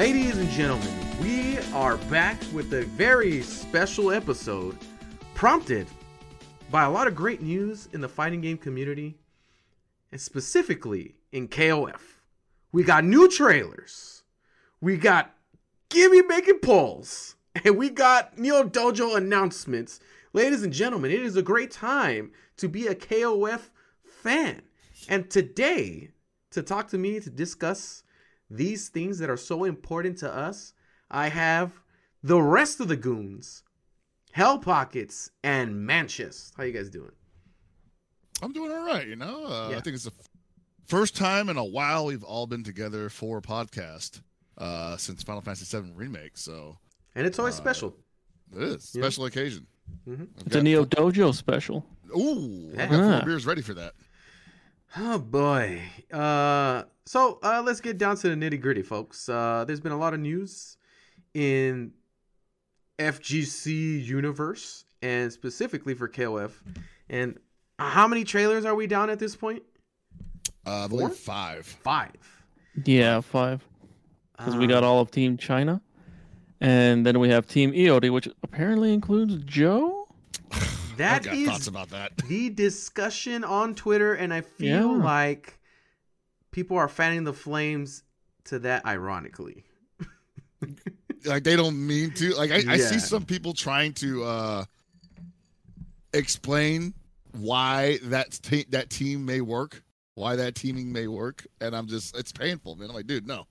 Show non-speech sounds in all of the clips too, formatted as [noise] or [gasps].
Ladies and gentlemen, we are back with a very special episode prompted by a lot of great news in the fighting game community and specifically in KOF. We got new trailers, we got Gibby making polls, and we got Neo Dojo announcements. Ladies and gentlemen, it is a great time to be a KOF fan. And today, to talk to me to discuss these things that are so important to us, I have the rest of the goons, Hell Pockets, and Manchester. How you guys doing? I'm doing all right. You know, uh, Yeah. I think it's the first time in a while we've all been together for a podcast uh, since Final Fantasy VII remake. So And it's always Uh, special. it is Yeah. special occasion. Mhm. I've It's a Neo Dojo special. Ooh, Yeah. I've got four beers ready for that. Oh boy. Uh, so uh, let's get down to the nitty gritty, folks. Uh, there's been a lot of news in FGC universe and specifically for KOF. And how many trailers are we down at this point? Uh, I Four? believe five. Five. Yeah, five. Because we got Um, all of Team China. And then we have Team EOD, which apparently includes Joe. That I've got is thoughts about that. the discussion on Twitter, and I feel Yeah. like people are fanning the flames to that ironically. [laughs] Like they don't mean to. Like I, I see some people trying to uh, explain why that te- that team may work, why that teaming may work, and I'm just it's painful, man. I'm like, dude, no,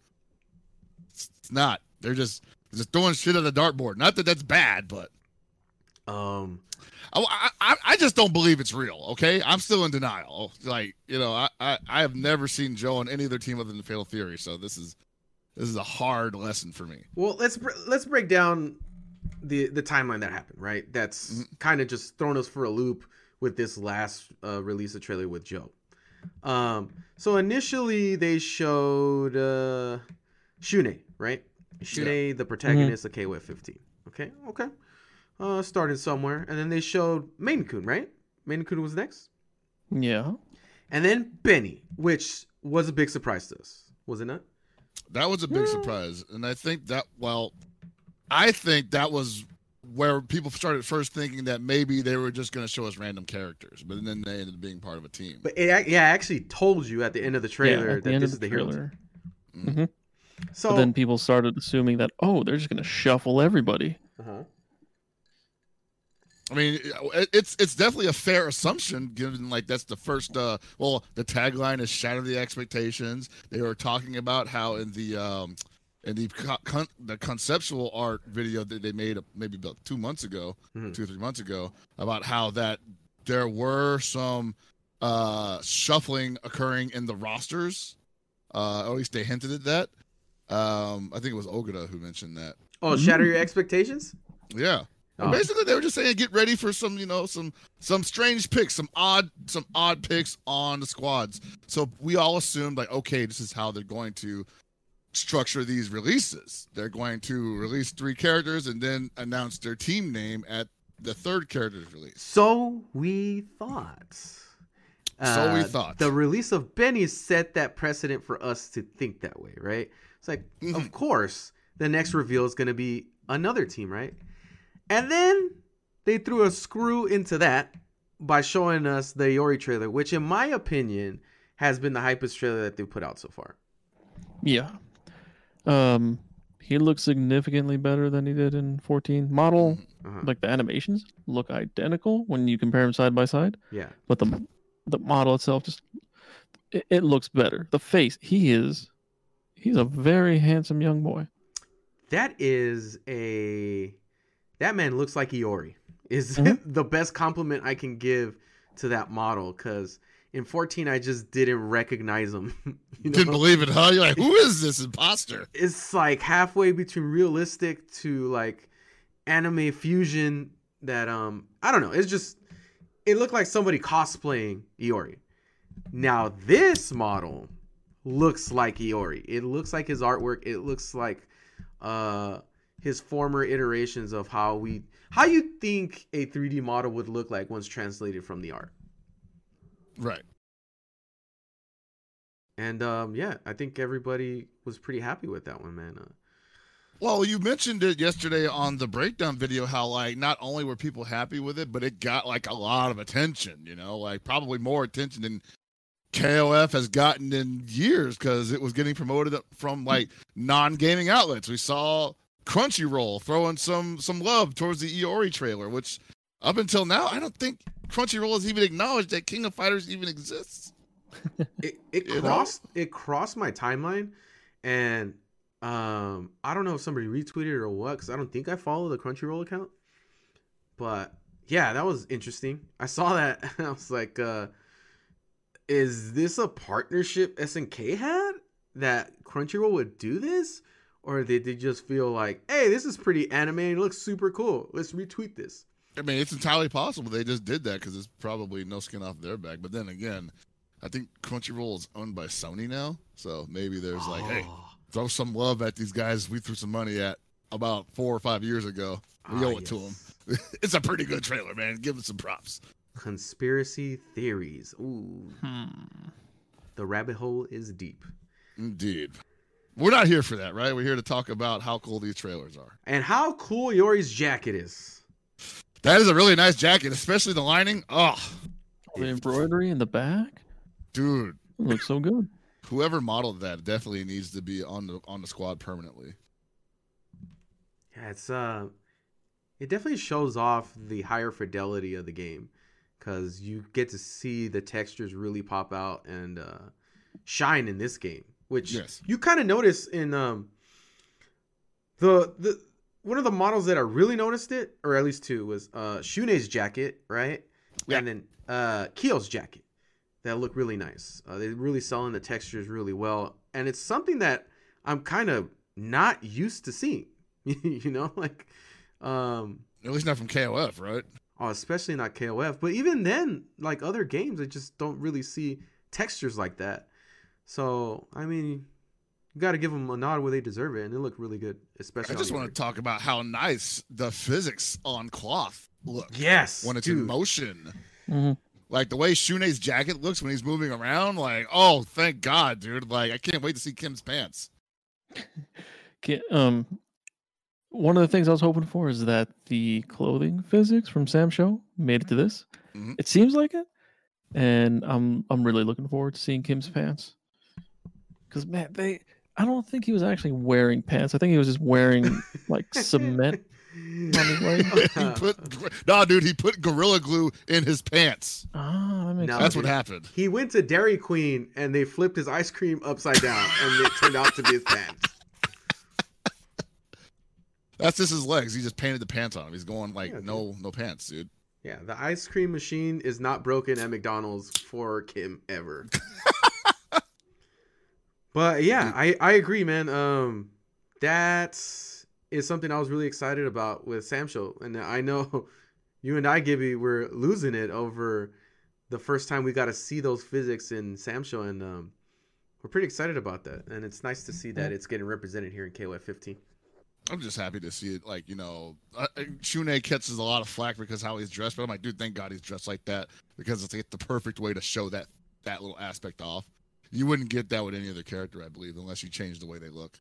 it's, it's not. They're just just throwing shit at the dartboard. Not that that's bad, but Um, I, I, I just don't believe it's real. Okay, I'm still in denial. Like you know, I, I, I have never seen Joe on any other team other than Fatal Fury, so this is this is a hard lesson for me. Well, let's br- let's break down the the timeline that happened. Right, that's Mm-hmm. kind of just thrown us for a loop with this last uh, release of trailer with Joe. Um, so initially they showed uh, Shun'ei, right? Shun'ei, the protagonist of KOF 15. Okay, okay. Uh, started somewhere, and then they showed Meitenkun, right? Meitenkun was next, Yeah. and then Benny, which was a big surprise to us, was it not? That was a big surprise, and I think that well, I think that was where people started first thinking that maybe they were just going to show us random characters, but then they ended up being part of a team. But it, yeah, I actually told you at the end of the trailer yeah, at the that this is the the hero team. trailer. So But then people started assuming that, oh, they're just going to shuffle everybody. uh-huh. I mean, it's it's definitely a fair assumption given like that's the first. Uh, well, the tagline is "Shatter the Expectations." They were talking about how in the um, in the con- the conceptual art video that they made uh, maybe about two months ago, Mhm. two or three months ago, about how that there were some uh, shuffling occurring in the rosters. Uh, at least they hinted at that. Um, I think it was Ogata who mentioned that. Oh, shatter your expectations. Yeah. Oh. Basically, they were just saying, get ready for some, you know, some some strange picks, some odd, some odd picks on the squads. So we all assumed, like, okay, this is how they're going to structure these releases. They're going to release three characters and then announce their team name at the third character's release. So we thought. So we Uh, thought. The release of Benny set that precedent for us to think that way, right? It's like, Mm-hmm. of course, the next reveal is going to be another team, right? And then they threw a screw into that by showing us the Iori trailer, which, in my opinion, has been the hypest trailer that they've put out so far. Yeah. Um, he looks significantly better than he did in 14. Model, Uh-huh. like the animations, look identical when you compare them side by side. Yeah. but the the model itself just it, it looks better. The face, he is he's a very handsome young boy. That is a that man looks like Iori. Is [laughs] Mhm. the best compliment I can give to that model because in 14 I just didn't recognize him. [laughs] you Didn't know? believe it, huh? You're like, who is this imposter? It's like halfway between realistic to like anime fusion. That um I don't know. It's just it looked like somebody cosplaying Iori. Now this model looks like Iori. It looks like his artwork. It looks like uh his former iterations of how we how you think a 3D model would look like once translated from the art. Right. And um yeah, I think everybody was pretty happy with that one, man. Uh, Well, you mentioned it yesterday on the breakdown video how like not only were people happy with it, but it got like a lot of attention, you know, like probably more attention than KOF has gotten in years because it was getting promoted from like non-gaming outlets. We saw Crunchyroll throwing some some love towards the Iori trailer, which up until now I don't think Crunchyroll has even acknowledged that King of Fighters even exists. [laughs] It it You know? crossed it crossed my timeline, and um I don't know if somebody retweeted it or what because I don't think I follow the Crunchyroll account, but yeah, that was interesting. I saw that [laughs] and I was like, uh, is this a partnership SNK had that Crunchyroll would do this? Or did they just feel like, hey, this is pretty anime and it looks super cool. Let's retweet this. I mean, it's entirely possible they just did that because it's probably no skin off their back. But then again, I think Crunchyroll is owned by Sony now, so maybe there's like, hey, Oh, throw some love at these guys we threw some money at about four or five years ago. We ah, owe it to them. [laughs] it's a pretty good trailer, man. Give it some props. Conspiracy theories. Ooh, Hmm. the rabbit hole is deep. Indeed. We're not here for that, right? We're here to talk about how cool these trailers are. And how cool Iori's jacket is. That is a really nice jacket, especially the lining. Oh, The embroidery in the back dude. it looks so good. [laughs] Whoever modeled that definitely needs to be on the on the squad permanently. Yeah, it's uh it definitely shows off the higher fidelity of the game cuz you get to see the textures really pop out and uh shine in this game, which Yes. you kind of notice in um the the one of the models that I really noticed it or at least two was uh Shun'ei's jacket, right? Yeah. And then uh Kyo's jacket. That look really nice. Uh, they really sell in the textures really well and it's something that I'm kind of not used to seeing. [laughs] you know, like um At least not from KOF, right? oh, especially not KOF, but even then like other games I just don't really see textures like that. So, I mean, you got to give them a nod where they deserve it and it looked really good, especially I just want to talk about how nice the physics on cloth look Yes. when it's dude. in motion. Mhm. Like the way Shun'ei's jacket looks when he's moving around, like, oh, thank God, dude. Like, I can't wait to see Kim's pants. [laughs] Ki- Um, one of the things I was hoping for is that the clothing physics from SamSho made it to this. Mhm. It seems like it, and I'm I'm really looking forward to seeing Kim's pants. Because man, they I don't think he was actually wearing pants. I think he was just wearing like cement. [laughs] on [laughs] he put, nah, dude, he put Gorilla Glue in his pants. Ah, that makes No. sense. That's what happened. He went to Dairy Queen and they flipped his ice cream upside down and it turned out to be his pants. That's just his legs. He just painted the pants on him. He's going like, Yeah, no, no pants, dude. Yeah, the ice cream machine is not broken at McDonald's for Kim ever. [laughs] but yeah, I I agree, man. Um, that is something I was really excited about with SamSho, and I know [laughs] you and I, Gibby, were losing it over the first time we got to see those physics in SamSho, and um, we're pretty excited about that. And it's nice to see that it's getting represented here in KOF 15. I'm just happy to see it. Like, you know, uh, uh, Shun'ei catches a lot of flack because how he's dressed, but I'm like, dude, thank God he's dressed like that because it's like the perfect way to show that that little aspect off. You wouldn't get that with any other character, I believe, unless you change the way they look.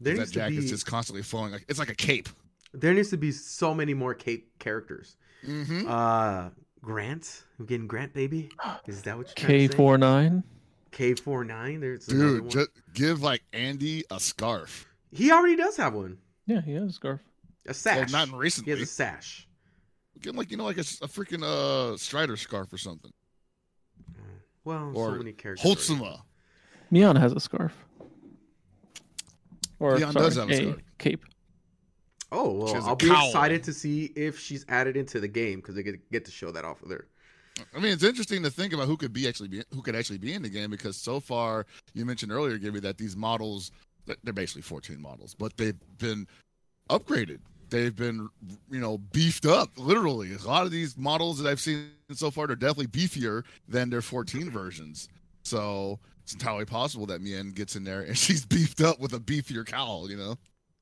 There that needs to jacket's be just constantly flowing like it's like a cape. there needs to be so many more Cape characters. Mm-hmm. Uh, Grant, I'm getting Grant, baby. Is that what you're K trying to say? four nine. K four nine. There's Dude, just give like Andy a scarf. he already does have one. Yeah, he has a scarf. A sash. Well, not he recently. He has a sash. Give him like you know, like a freaking uh Strider scarf or something. Well, Or so many characters. already. Holtzuma. Mian has a scarf. Or Leon sorry, does have a a scarf. cape. Oh She well, has a I'll be cowl. excited to see if she's added into the game because they get get to show that off with her. I mean, it's interesting to think about who could be actually be who could actually be in the game because so far you mentioned earlier, Gibby, that these models they're basically 14 models, but they've been upgraded. They've been you know beefed up. Literally, a lot of these models that I've seen so far are definitely beefier than their 14 versions. So it's entirely possible that Mian gets in there and [laughs] she's beefed up with a beefier cowl. You know.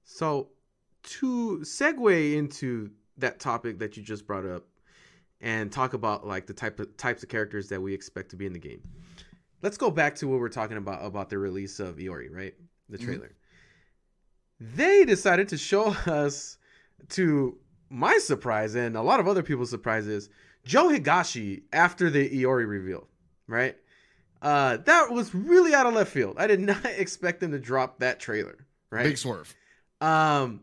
So, to segue into that topic that you just brought up, and talk about like the type of types of characters that we expect to be in the game. Let's go back to what we're talking about about the release of Iori, right? The Mhm. trailer. they decided to show [laughs] us, to my surprise and a lot of other people's surprises, Joe Higashi after the Iori reveal, right? Uh, that was really out of left field. I did [laughs] not expect them to drop that trailer, right? Big swerve. Um,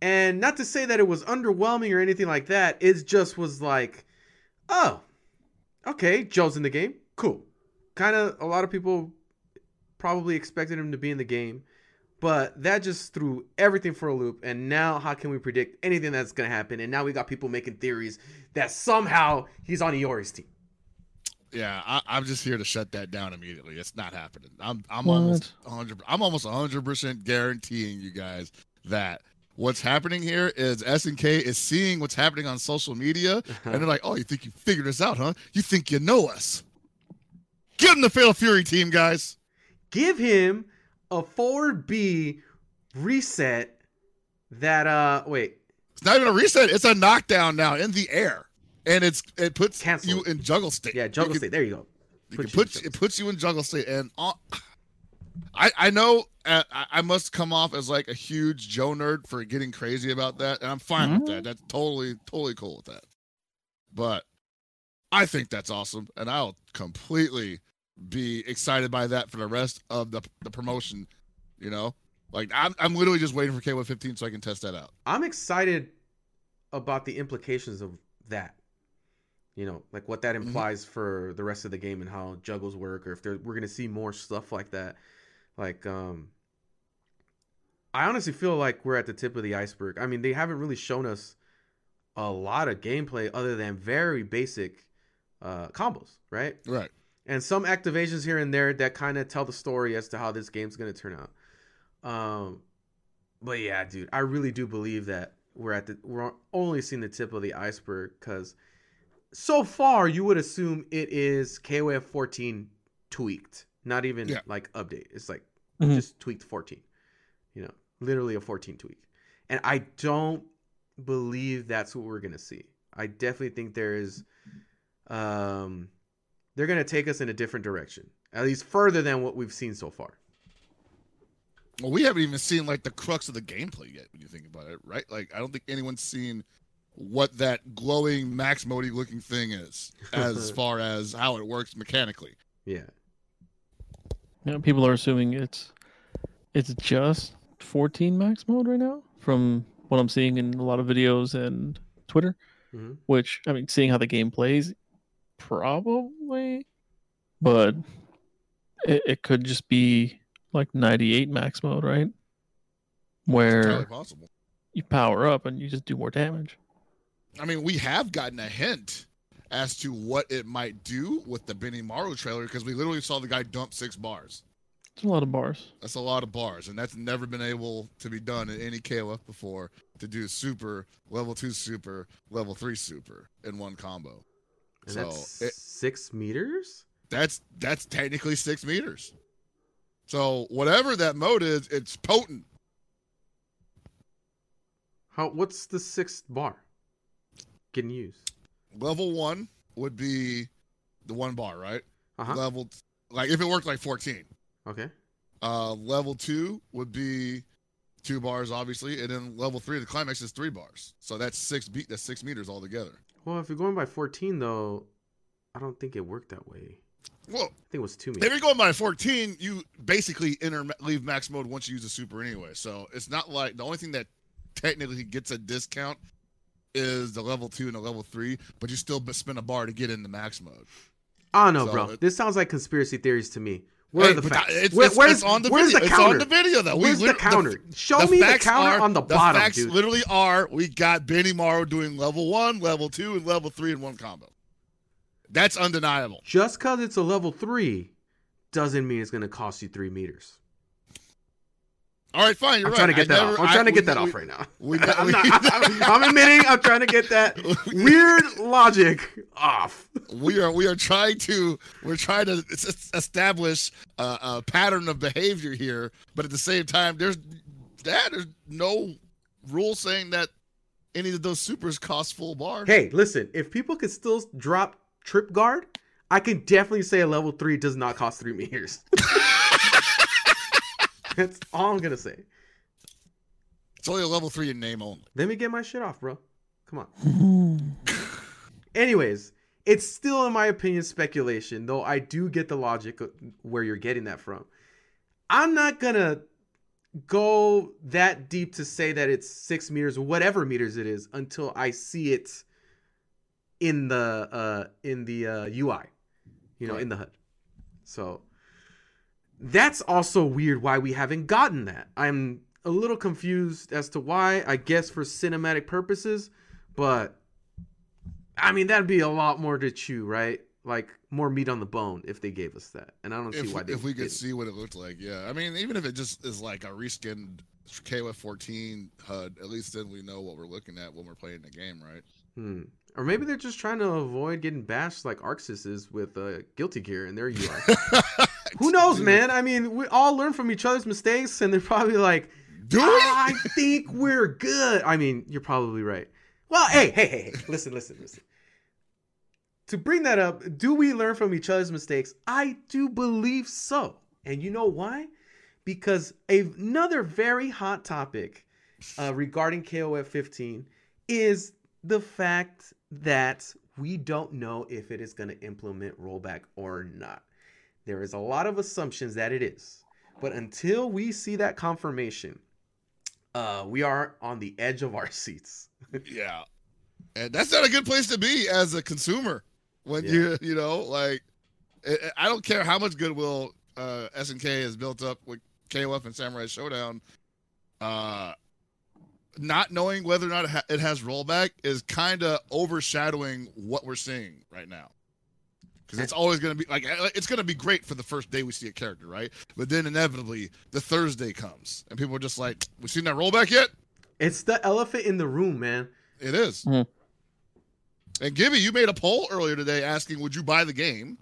and not to say that it was underwhelming or anything like that. It just was like, oh, okay, Joe's in the game. Cool. Kind of a lot of people probably expected him to be in the game, but that just threw everything for a loop. And now, how can we predict anything that's going to happen? And now we got people making theories that somehow he's on Iori's team. Yeah, I, I'm just here to shut that down immediately. It's not happening. I'm I'm What? almost 100. I'm almost 100 percent guaranteeing you guys that what's happening here is SNK is seeing what's happening on social media, [laughs] and they're like, "Oh, you think you figured us out, huh? You think you know us? Give him the Fatal Fury team, guys." Give him a 4B reset that, uh, wait, It's not even a reset. It's a knockdown now in the air, and it's it puts Cancel you in juggle state. yeah, You Jungle can- State. There you go. You Put can you put it puts you in juggle state, and uh, I I know uh, I, I must come off as like a huge Joe nerd for getting crazy about that, and I'm fine with Mhm. that. That's totally totally cool with that. But I think that's awesome, and I'll completely be excited by that for the rest of the the promotion. You know, like I'm I'm literally just waiting for K115 so I can test that out. I'm excited about the implications of that. You know, like what that Mhm. implies for the rest of the game and how juggles work, or if we're gonna see more stuff like that. Like, um, I honestly feel like we're at the tip of the iceberg. I mean, they haven't really shown us a lot of gameplay other than very basic uh, combos, right? Right. And some activations here and there that kind of tell the story as to how this game's going to turn out. Um, but yeah, dude, I really do believe that we're at the we're only seeing the tip of the iceberg because so far you would assume it is KOF 14 tweaked, not even Yeah. like update. It's like Mhm. just tweaked 14. You know, literally a 14 tweak. And I don't believe that's what we're gonna see. I definitely think there is um they're gonna take us in a different direction. At least further than what we've seen so far. Well, we haven't even seen like the crux of the gameplay yet. When you think about it, right? Like, I don't think anyone's seen what that glowing Max Modi looking thing is, as [laughs] far as how it works mechanically. Yeah. You know, people are assuming it's it's just 14 max mode right now from what I'm seeing in a lot of videos and Twitter. hmm Which I mean, seeing how the game plays, probably, but it, it could just be like 98 max mode, right? Where possible. you power up and you just do more damage. I mean, we have gotten a hint as to what it might do with the Benimaru trailer because we literally saw the guy dump six bars. It's a lot of bars. That's a lot of bars, and that's never been able to be done in any KOF before to do super, level two super, level three super in one combo. And So, that's it- six meters? That's that's technically six meters. So whatever that mode is, it's potent. How what's the sixth bar Can use. Level one would be the one bar, right? Uh-huh. Level like if it worked like 14. Okay. Uh level two would be two bars, obviously, and then level three, the climax is three bars. So that's six beat that's six meters altogether. Well, if you're going by 14 though, I don't think it worked that way. Well, I think it was two if you're going by 14, you basically enter leave max mode once you use a super anyway. So it's not like the only thing that technically gets a discount is the level two and the level three, but you still spend a bar to get into max mode. I don't know, So bro. it- This sounds like conspiracy theories to me. Where Hey, are the facts? It's, Where- it's- where's, it's on the where's video. the It's counter? on the video though. Where's the lit- counter? Show the me the counter are- on the, the bottom, facts dude. literally are we got Benimaru doing level one, level two, and level three in one combo. That's undeniable. Just because it's a level three doesn't mean it's going to cost you three meters. All right, fine. You're I'm right. trying to get I that never- off. I'm I- trying to we- get that we- off right now. we- [laughs] I'm, not, [laughs] I'm, I'm admitting I'm trying to get that [laughs] weird logic off. we are we are trying to we're trying to establish a, a pattern of behavior here, but at the same time, there's that there's no rule saying that any of those supers cost full bar. Hey, listen, if people could still drop trip guard, I can definitely say a level three does not cost three meters. [laughs] That's all I'm gonna say. It's only a level three in name only. Let me get my shit off, bro. Come on. [laughs] Anyways, it's still, in my opinion, speculation, though I do get the logic of where you're getting that from. I'm not gonna go that deep to say that it's six meters, whatever meters it is, until I see it in the uh in the uh UI, you know, Right. in the HUD. So that's also weird why we haven't gotten that. I'm a little confused as to why. I guess for cinematic purposes, but I mean that'd be a lot more to chew, right? Like more meat on the bone if they gave us that, and I don't see why they if we could see what it looked like, yeah. I mean, even if it just is like a reskinned KOF 14 HUD, at least then we know what we're looking at when we're playing the game, right? Hmm. Or maybe they're just trying to avoid getting bashed like ArcSys is with uh, Guilty Gear in their UI. [laughs] Who knows, Dude, man? I mean, we all learn from each other's mistakes, and they're probably like, Do I think we're good. I mean, you're probably right. Well, hey, hey, hey, hey, listen, listen, listen. To bring that up, do we learn from each other's mistakes? I do believe so. And you know why? Because another very hot topic uh, regarding KOF 15 is the fact that we don't know if it is going to implement rollback or not. There is a lot of assumptions that it is. But until we see that confirmation, uh, we are on the edge of our [laughs] seats. Yeah. And that's not a good place to be as a consumer when Yeah. you, you know, like, I- I don't care how much goodwill uh, SNK has built up with KOF and Samurai Shodown. Uh, not knowing whether or not it has rollback is kind of overshadowing what we're seeing right now. Because it's always going to be like it's going to be great for the first day we see a character, right? But then inevitably the Thursday comes and people are just like, "We seen that rollback yet?" It's the elephant in the room, man. It is. Mhm. And Gibby, you made a poll earlier today asking, "Would you buy the game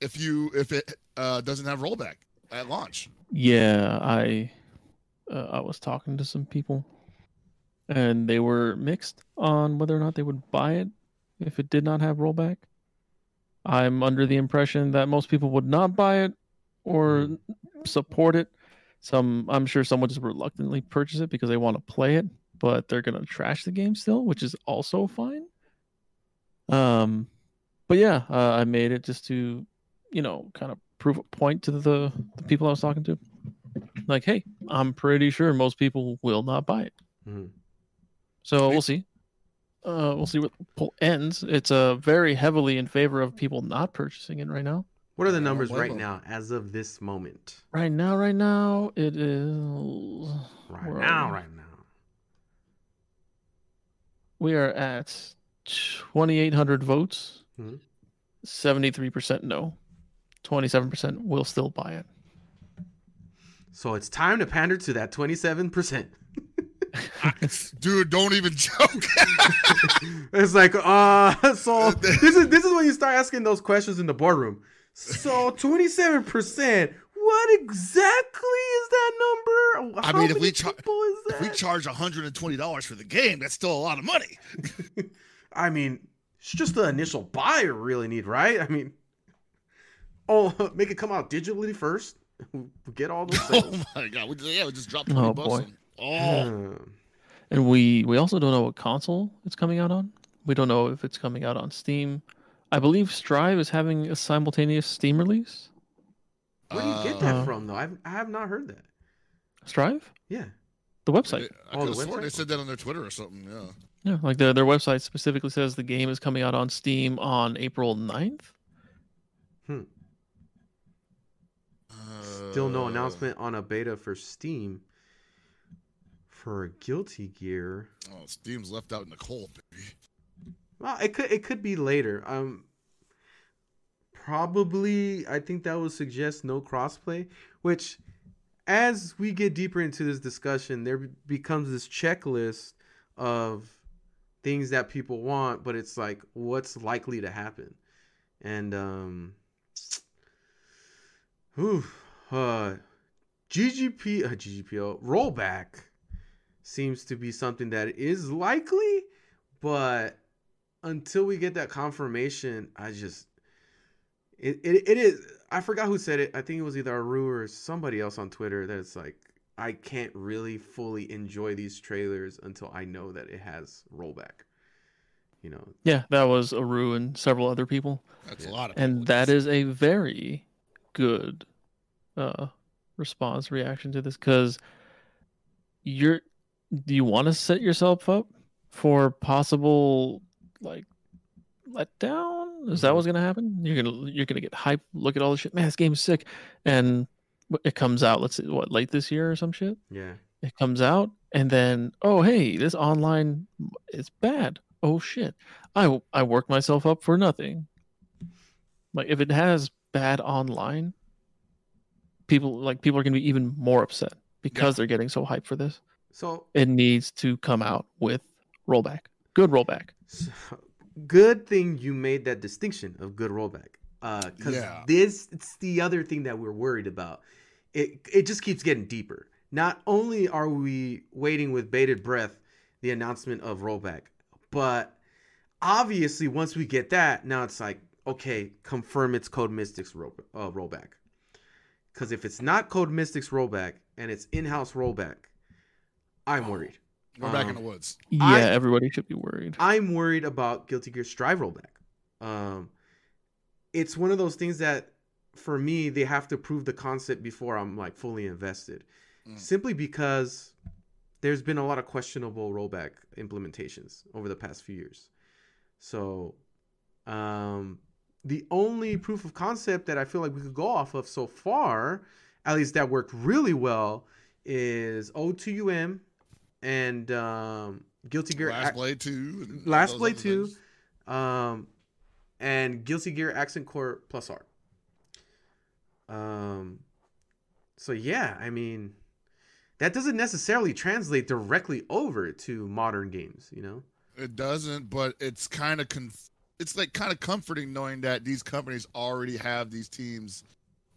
if you if it uh, doesn't have rollback at launch?" Yeah, I uh, I was talking to some people, and they were mixed on whether or not they would buy it if it did not have rollback. I'm under the impression that most people would not buy it or support it. Some, I'm sure, some would just reluctantly purchase it because they want to play it, but they're gonna trash the game still, which is also fine. Um, but yeah, uh, I made it just to, you know, kind of prove a point to the the people I was talking to. Like, hey, I'm pretty sure most people will not buy it. Mhm. So we'll see. Uh, we'll see what the poll ends. It's uh, very heavily in favor of people not purchasing it right now. What are the numbers blame right now, as of this moment? Right now, right now, it is. Right Where now, right now. We are at 2,800 votes. Mhm. 73% no. 27% will still buy it. So it's time to pander to that 27%. Dude, don't even [laughs] joke. [laughs] It's like, uh, [laughs] so this is this is when you start asking those questions in the boardroom. So 27%, what exactly is that number? I How mean, if we char- people is if we charge $120 for the game, that's still a lot of money. I mean, it's just the initial buy you really need, right? I mean, oh, make it come out digitally first. Get all those Oh my god, we just, yeah, we just dropped 20 Oh, bucks. boy. on- Oh, Hmm. [sighs] And we we also don't know what console it's coming out on. We don't know if it's coming out on Steam. I believe Strive is having a simultaneous Steam release. Where do you get that Uh, from, though? I've, I have not heard that. Strive, Yeah. the website. I Oh, the have sworn they said that on their Twitter or something. Yeah. Yeah, like their their website specifically says the game is coming out on Steam on April 9th. Still no Uh, announcement on a beta for Steam for a Guilty Gear. Oh, Steam's left out in the cold, baby. Well, it could it could be later. Um, probably I think that would suggest no crossplay. Which, as we get deeper into this discussion, there becomes this checklist of things that people want, but it's like what's likely to happen, and um, whew, uh, GGP, uh, GGPO rollback seems to be something that is likely, but until we get that confirmation, I just it, it, it is I forgot who said it. I think it was either Aru or somebody else on Twitter that it's like I can't really fully enjoy these trailers until I know that it has rollback. You know, Yeah, that was Aru and several other people. That's Yeah. a lot of and that is a very good uh response reaction to this because you're do you want to set yourself up for possible like letdown? Is that what's gonna happen? You're gonna you're gonna get hyped look at all the shit man this game's sick. And it comes out let's see what late this year or some shit? Yeah. it comes out and then oh hey this online is bad. Oh shit. I i worked myself up for nothing. Like if it has bad online people like people are going to be even more upset because they're getting so hyped for this So it needs to come out with rollback good rollback So, good thing you made that distinction of good rollback. Because Yeah. this, it's the other thing that we're worried about. It it just keeps getting deeper. Not only are we waiting with bated breath the announcement of rollback, but obviously once we get that, now it's like okay, confirm it's Code Mystics roll, uh, rollback. Because if it's not Code Mystics rollback and it's in-house rollback, I'm worried. We're back in um, the woods. yeah I- everybody should be worried I'm worried about Guilty Gear Strive rollback. Um, it's one of those things that, for me, they have to prove the concept before I'm like fully invested. Mm. Simply because there's been a lot of questionable rollback implementations over the past few years. So, um, the only proof of concept that I feel like we could go off of so far, at least that worked really well, is O2UM and um, Guilty Gear. Last Blade 2. Last Blade 2. um, and Guilty Gear Accent Core Plus R. Um, so yeah, I mean, that doesn't necessarily translate directly over to modern games, you know. It doesn't, but it's kind of conf- it's like kind of comforting knowing that these companies already have these teams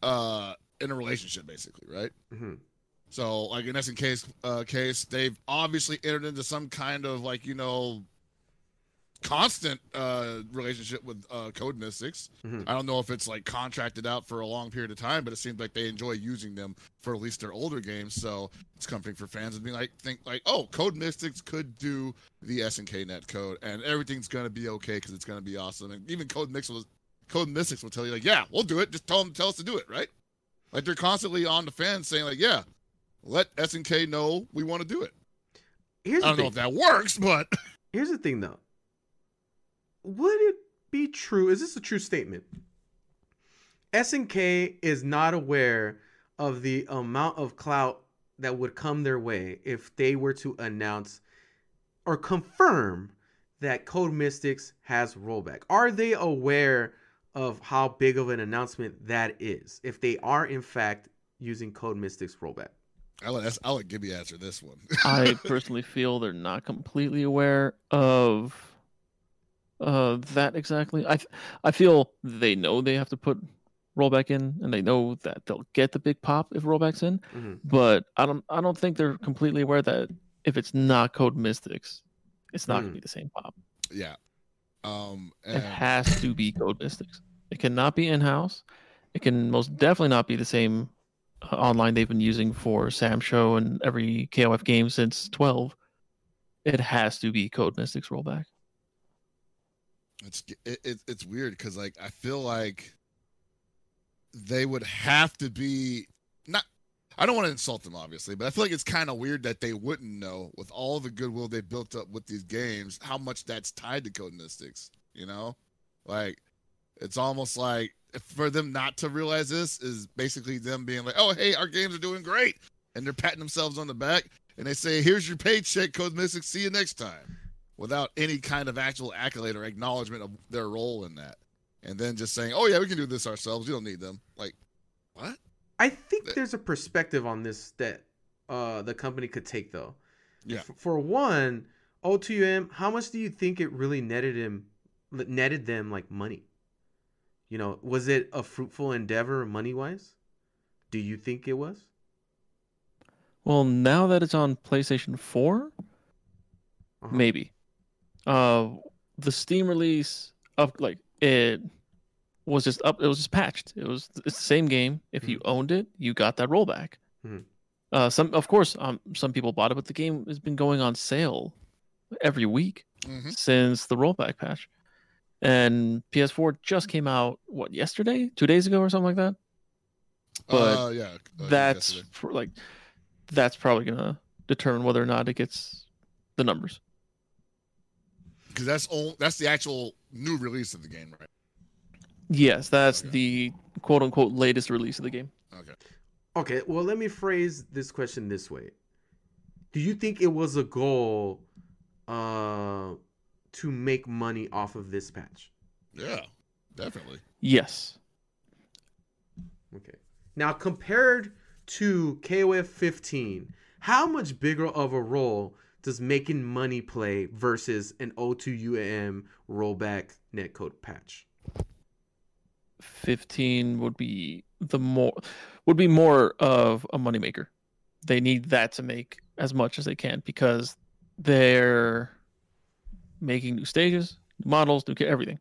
uh in a relationship basically, right? Mm hmm So like in SNK's uh, case, they've obviously entered into some kind of like, you know, constant uh relationship with uh Code Mystics. Mhm. I don't know if it's like contracted out for a long period of time, but it seems like they enjoy using them for at least their older games. So it's comforting for fans and being like think like, oh, Code Mystics could do the SNK net code and everything's gonna be okay because it's gonna be awesome. And even Code Mix was Code Mystics will tell you like, yeah, we'll do it. Just tell them tell us to do it, right? Like they're constantly on the fans saying like, yeah, let SNK know we want to do it. Here's I don't know if that works, but [laughs] Here's the thing, though. Would it be true? Is this a true statement? SNK is not aware of the amount of clout that would come their way if they were to announce or confirm that Code Mystics has rollback. Are they aware of how big of an announcement that is if they are in fact using Code Mystics rollback? I'll let, I'll let Gibby answer this one. [laughs] I personally feel they're not completely aware of uh that exactly. I I feel they know they have to put rollback in, and they know that they'll get the big pop if rollback's in. Mhm. But I don't I don't think they're completely aware that if it's not Code Mystics, it's not Hmm. gonna be the same pop. yeah. Um It has to be Code Mystics. It cannot be in house. It can most definitely not be the same online they've been using for SamSho and every KOF game since 12. It has to be Code Mystics rollback. it's it, it, it's weird because like I feel like they would have to be not. I don't want to insult them, obviously, but I feel like it's kind of weird that they wouldn't know with all the goodwill they built up with these games how much that's tied to Code Mystics. You know, like it's almost like for them not to realize this is basically them being like, "Oh, hey, our games are doing great," and they're patting themselves on the back and they say, "Here's your paycheck, Code Mystics. See you next time." without any kind of actual accolade or acknowledgement of their role in that. And then just saying, "Oh yeah, we can do this ourselves. You don't need them." Like, what? I think Th- there's a perspective on this that uh, the company could take, though. Yeah. F- For one, O2M, how much do you think it really netted him, netted them like money? You know, was it a fruitful endeavor money wise? Do you think it was? Well, now that it's on PlayStation 4, Uh-huh. maybe. Uh the Steam release up like it was just up it was just patched. It was it's the same game. If you owned it, you got that rollback. Mhm. Uh, some, of course, um, some people bought it, but the game has been going on sale every week Mhm. since the rollback patch. And PS4 just came out what yesterday, two days ago, or something like that. But uh, yeah, uh, that's for, like that's probably gonna determine whether or not it gets the numbers. because that's all. That's the actual new release of the game, right? Yes, that's Okay. the quote unquote latest release of the game. Okay. Okay, well, let me phrase this question this way: Do you think it was a goal uh, to make money off of this patch? Yeah, definitely. Yes. Okay. Now, compared to KOF 15, how much bigger of a role does making money play versus an O2UAM rollback netcode patch? 15 would be the more would be more of a moneymaker. They need that to make as much as they can because they're making new stages, new models, new everything.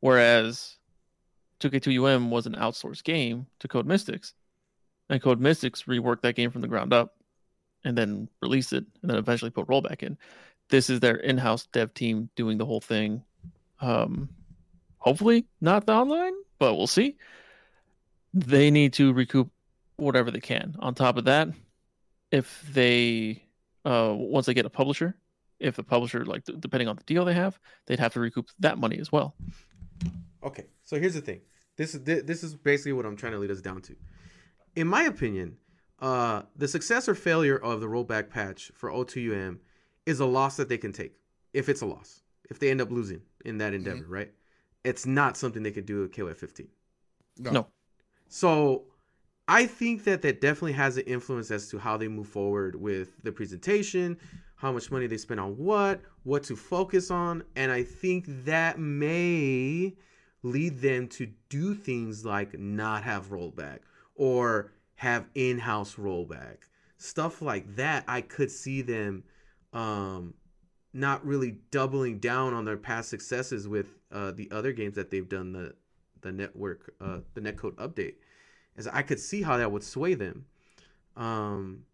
Whereas 2K2UM was an outsourced game to Code Mystics, and Code Mystics reworked that game from the ground up and then released it and then eventually put rollback in. This is their in-house dev team doing the whole thing. Um, hopefully not the online, but we'll see. They need to recoup whatever they can. On top of that, if they uh once they get a publisher, if the publisher like depending on the deal they have, they'd have to recoup that money as well. Okay, so here's the thing. This is this is basically what I'm trying to lead us down to. In my opinion, uh, the success or failure of the rollback patch for O2UM is a loss that they can take. If it's a loss, if they end up losing in that endeavor, right? It's not something they could do with KOF 15. No. No. So I think that that definitely has an influence as to how they move forward with the presentation, how much money they spend on what, what to focus on, and I think that may lead them to do things like not have rollback or have in-house rollback. Stuff like that I could see them um not really doubling down on their past successes with uh, the other games that they've done the the network uh, the netcode update as i could see how that would sway them um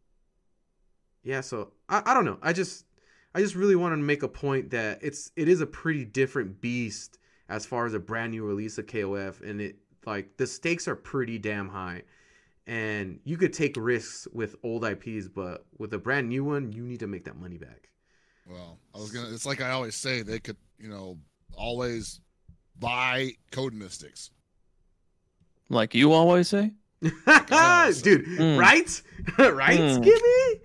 yeah so I, I don't know i just i just really wanted to make a point that it's it is a pretty different beast as far as a brand new release of kof and it like the stakes are pretty damn high and you could take risks with old ips but with a brand new one you need to make that money back Well, I was gonna. It's like I always say. They could, you know, always buy Code Mystics. Like you always say. [laughs] [laughs] dude Mm. right [laughs] right Mm. skibby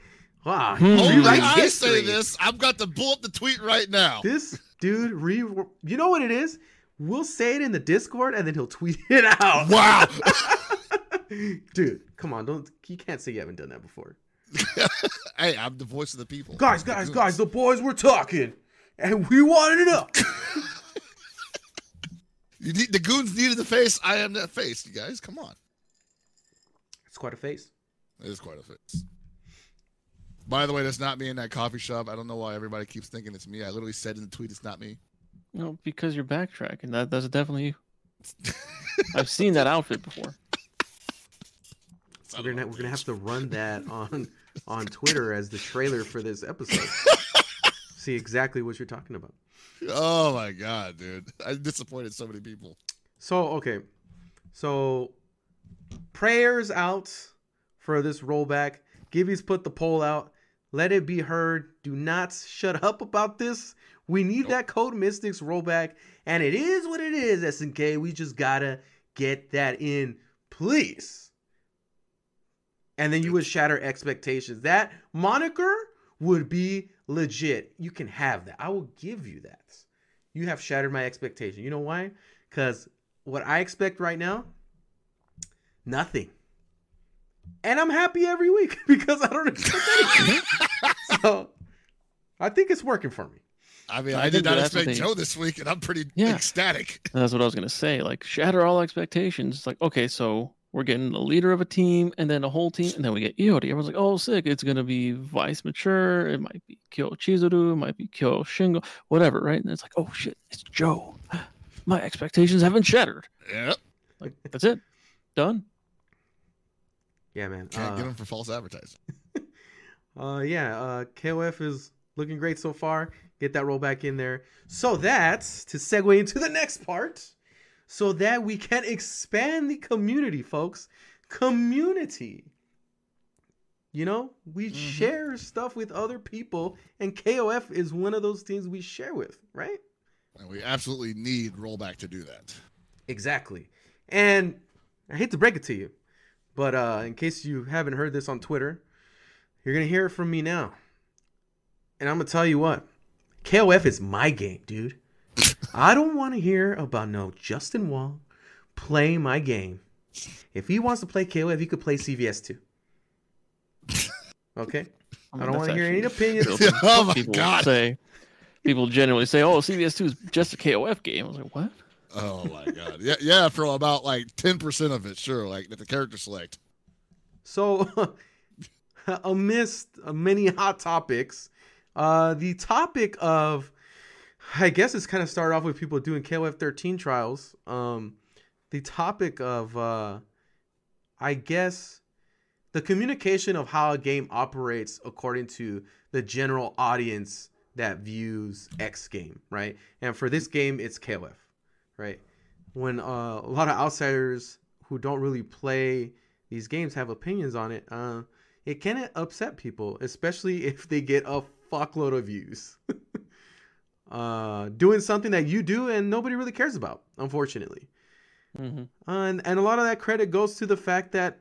wow Hmm. he Only rewrites I history. say this. I've got to pull up the tweet right now. This dude, re- you know what it is? We'll say it in the Discord and then he'll tweet [laughs] it out. Wow. [laughs] dude, come on, don't you can't say you haven't done that before. [laughs] hey, I'm the voice of the people. Guys, guys, guys, the boys were talking and we wanted to know. You need, the goons needed the face. I am that face. You guys, come on. It's quite a face. It is quite a face. By the way, that's not me in that coffee shop. I don't know why everybody keeps thinking it's me. I literally said in the tweet it's not me. No, because you're backtracking. That that's definitely you. [laughs] I've seen that outfit before. We're gonna we're gonna have to run that on on Twitter as the trailer for this episode. [laughs] See exactly what you're talking about. Oh my god, dude! I disappointed so many people. So okay, so prayers out for this rollback. Gibby's put the poll out. Let it be heard. Do not shut up about this. We need that Code Mystics rollback, and it is what it is. SNK, we just gotta get that in, please. And then you would shatter expectations. That moniker would be legit. You can have that. I will give you that. You have shattered my expectation. You know why? Because what I expect right now, nothing. And I'm happy every week [laughs] because I don't expect anything. [laughs] so I think it's working for me. I mean, I I, did not expect Joe this week, and I'm pretty Yeah. ecstatic. That's what I was gonna say. Like shatter all expectations. It's like okay, so we're getting the leader of a team, and then a whole team, and then we get Iori. Everyone's like, oh, sick! It's gonna be Vice Mature. It might be Kyo Chizuru. It might be Kyo Shingo. Whatever, right? And it's like, oh shit, it's Joe. [gasps] My expectations haven't shattered. Yep. Like that's it, done. Yeah, man. Can't Uh, get him for false advertising. [laughs] uh, yeah, uh, KOF is looking great so far. Get that rollback in there. So that's to segue into the next part, so that we can expand the community, folks. Community. You know, we Mhm. share stuff with other people, and KOF is one of those things we share with, right? And we absolutely need rollback to do that. Exactly. And I hate to break it to you, but uh, in case you haven't heard this on Twitter, you're going to hear it from me now. And I'm going to tell you what KOF is my game, dude. I don't want to hear about no Justin Wong play my game. If he wants to play KOF, he could play CVS too. Okay? I mean, don't want to hear any opinions. [laughs] oh my people god. say people genuinely say, "Oh, CVS two is just a KOF game." I was like, "What?" Oh my god. Yeah, yeah, for about like ten percent of it, sure. Like the character select. So, [laughs] amidst many hot topics, uh, the topic of, I guess it's kind of started off with people doing KOF 13 trials. Um, the topic of, uh, I guess, the communication of how a game operates according to the general audience that views X game, right? And for this game, it's KOF, right? When uh, a lot of outsiders who don't really play these games have opinions on it, uh, it can upset people, especially [laughs] if they get a fuckload of views. [laughs] uh, doing something that you do and nobody really cares about, unfortunately. Mm-hmm. Uh, and, and a lot of that credit goes to the fact that,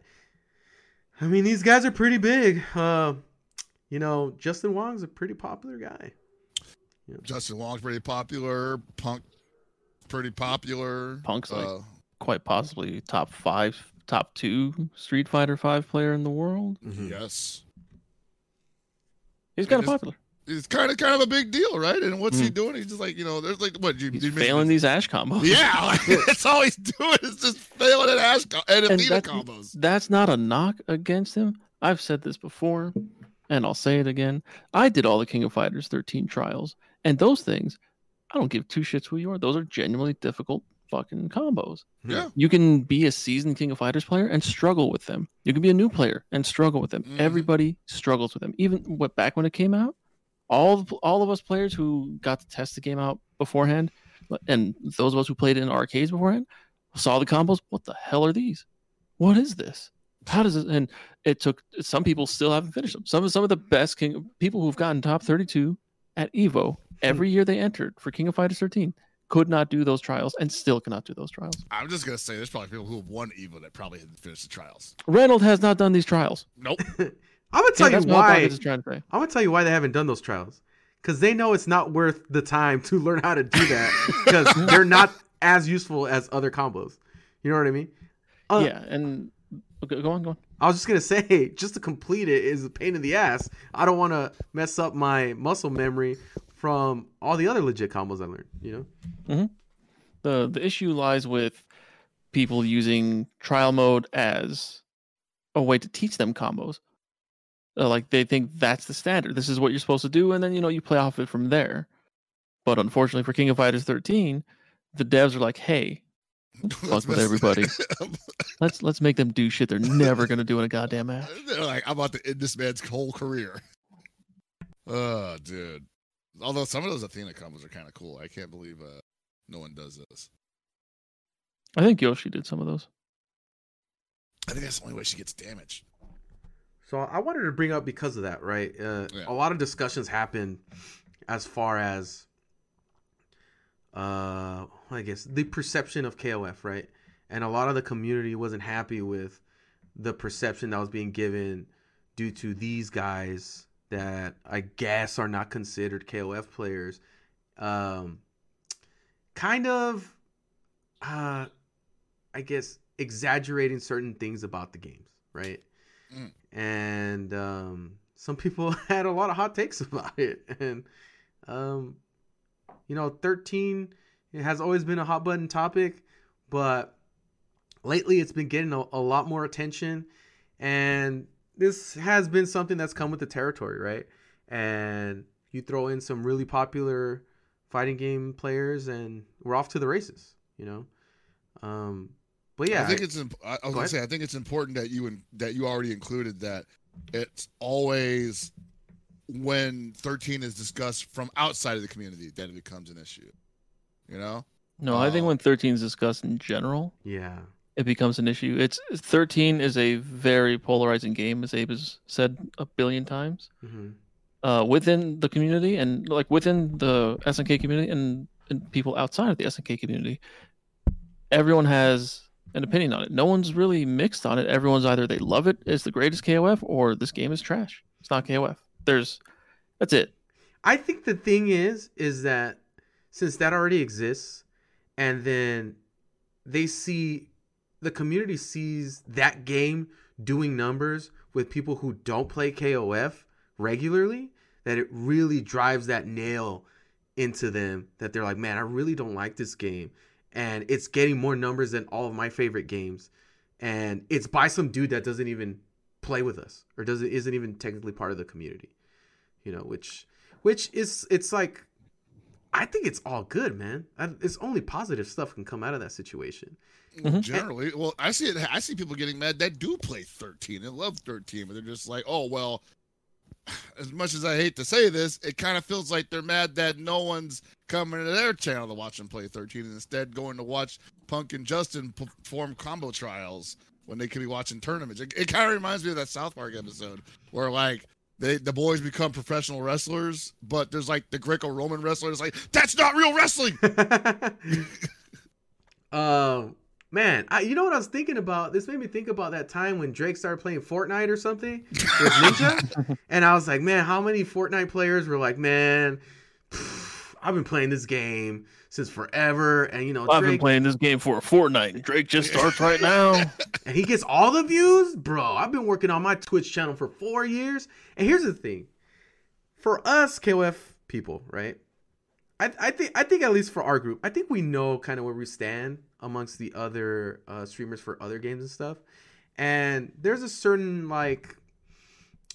I mean, these guys are pretty big. Uh, you know, Justin Wong's a pretty popular guy. Justin Long's pretty popular. Punk pretty popular. Punk's like- uh, Quite possibly top five, top two Street Fighter Five player in the world. yes. He's kind of popular. It's kind of kind of a big deal, right? And what's he Mm. doing? He's just like, you know, there's like what you He's you failing these Ash combos. Yeah, [laughs] like, that's all he's doing is just failing at Ash co- and And that's- combos. That's not a knock against him. I've said this before, and I'll say it again. I did all the King of Fighters 13 trials, and those things, I don't give two shits who you are. Those are genuinely difficult fucking combos. Yeah. You can be a seasoned King of Fighters player and struggle with them. You can be a new player and struggle with them. Mhm. Everybody struggles with them. Even what back when it came out, all of- all of us players who got to test the game out beforehand, and those of us who played it in arcades beforehand, saw the combos. What the hell are these? What is this? How does it? And it took some people still haven't finished them. Some of some of the best King people who've gotten top 32 at Evo every year they entered for King of Fighters 13 could not do those trials and still cannot do those trials. I'm just gonna say there's probably people who have won Evo that probably haven't finished the trials. Reynald has not done these trials. Nope. [laughs] I'm gonna tell Yeah, you why. Is trying to say. I'm gonna tell you why they haven't done those trials. Because they know it's not worth the time to learn how to do that. [laughs] Because they're not as useful as other combos. You know what I mean? Uh, yeah, and go on, go on. I was just gonna [laughs] say, just to complete it is a pain in the ass. I don't want to mess up my muscle memory from all the other legit combos I learned. You know? the The issue lies with people using trial mode as a way to teach them combos. Uh, like they think that's the standard. This is what you're supposed to do, and then you know you play off it from there. But unfortunately for King of Fighters 13, the devs are like, "Hey, [laughs] fuck with everybody. [laughs] let's let's make them do shit they're never gonna do in a goddamn match." [laughs] They're like, I'm about to end this man's whole career. Oh, dude. Although some of those Athena combos are kind of cool. I can't believe uh, no one does this. I think Yoshi did some of those. I think that's the only way she gets damage. So I wanted to bring up because of that, right? Uh, Yeah. A lot of discussions happen as far as, uh, I guess the perception of KOF, right? And a lot of the community wasn't happy with the perception that was being given due to these guys that I guess are not considered KOF players. Um, kind of, uh, I guess exaggerating certain things about the games, right? Mm. And um, some people [laughs] had a lot of hot takes [laughs] about it, and um, you know, thirteen it has always been a hot button topic, but lately it's been getting a, a lot more attention, and this has been something that's come with the territory, right? And you throw in some really popular fighting game players, and we're off to the races, you know. Um, but yeah, I think it's. Imp- I, I was Go gonna ahead. say. I think it's important that you in, that you already included that it's always when 13 is discussed from outside of the community that it becomes an issue. You know? No, I think Oh. when 13 is discussed in general, Yeah. It becomes an issue. It's 13 is a very polarizing game, as Abe has said a billion times. hmm Uh, within the community and like within the SNK community and, and people outside of the SNK community, everyone has an opinion on it. No one's really mixed on it. Everyone's either they love it as the greatest KOF or this game is trash. It's not KOF. There's that's it. I think the thing is, is that since that already exists, and then they see the community sees that game doing numbers with people who don't play KOF regularly, that it really drives that nail into them that they're like, man, I really don't like this game. And it's getting more numbers than all of my favorite games. And it's by some dude that doesn't even play with us or doesn't isn't even technically part of the community. You know, which which is it's like I think it's all good, man. It's only positive stuff can come out of that situation. Mhm. Generally, well, I see it. I see people getting mad that do play 13 and love 13, but they're just like, oh well. [sighs] As much as I hate to say this, it kind of feels like they're mad that no one's coming to their channel to watch them play 13, and instead going to watch Punk and Justin perform combo trials when they could be watching tournaments. It, it kind of reminds me of that South Park episode where like they the boys become professional wrestlers, but there's like the Greco-Roman wrestlers like that's not real wrestling. [laughs] um, man, I, you know what I was thinking about? This made me think about that time when Drake started playing Fortnite or something with Ninja, [laughs] and I was like, man, how many Fortnite players were like, man, I've been playing this game since forever, and you know, I've been playing this game for a fortnight. and Drake just starts right [laughs] now. and he gets all the views, bro. I've been working on my Twitch channel for four years, and here's the thing: for us KOF people, right? I, I think I think at least for our group, I think we know kind of where we stand amongst the other uh, streamers for other games and stuff, and there's a certain like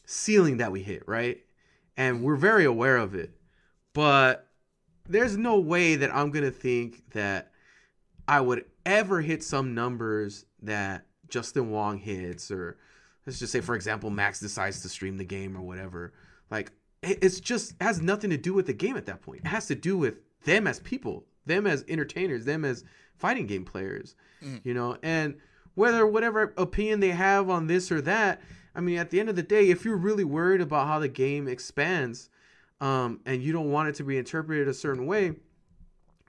ceiling that we hit, right? And we're very aware of it, but there's no way that I'm gonna think that I would ever hit some numbers that Justin Wong hits, or let's just say, for example, Max decides to stream the game or whatever. Like, it- it's just it has nothing to do with the game at that point. It has to do with them as people, them as entertainers, them as fighting game players, Mm. you know, and whether whatever opinion they have on this or that. I mean, at the end of the day, if you're really worried about how the game expands, um, and you don't want it to be interpreted a certain way,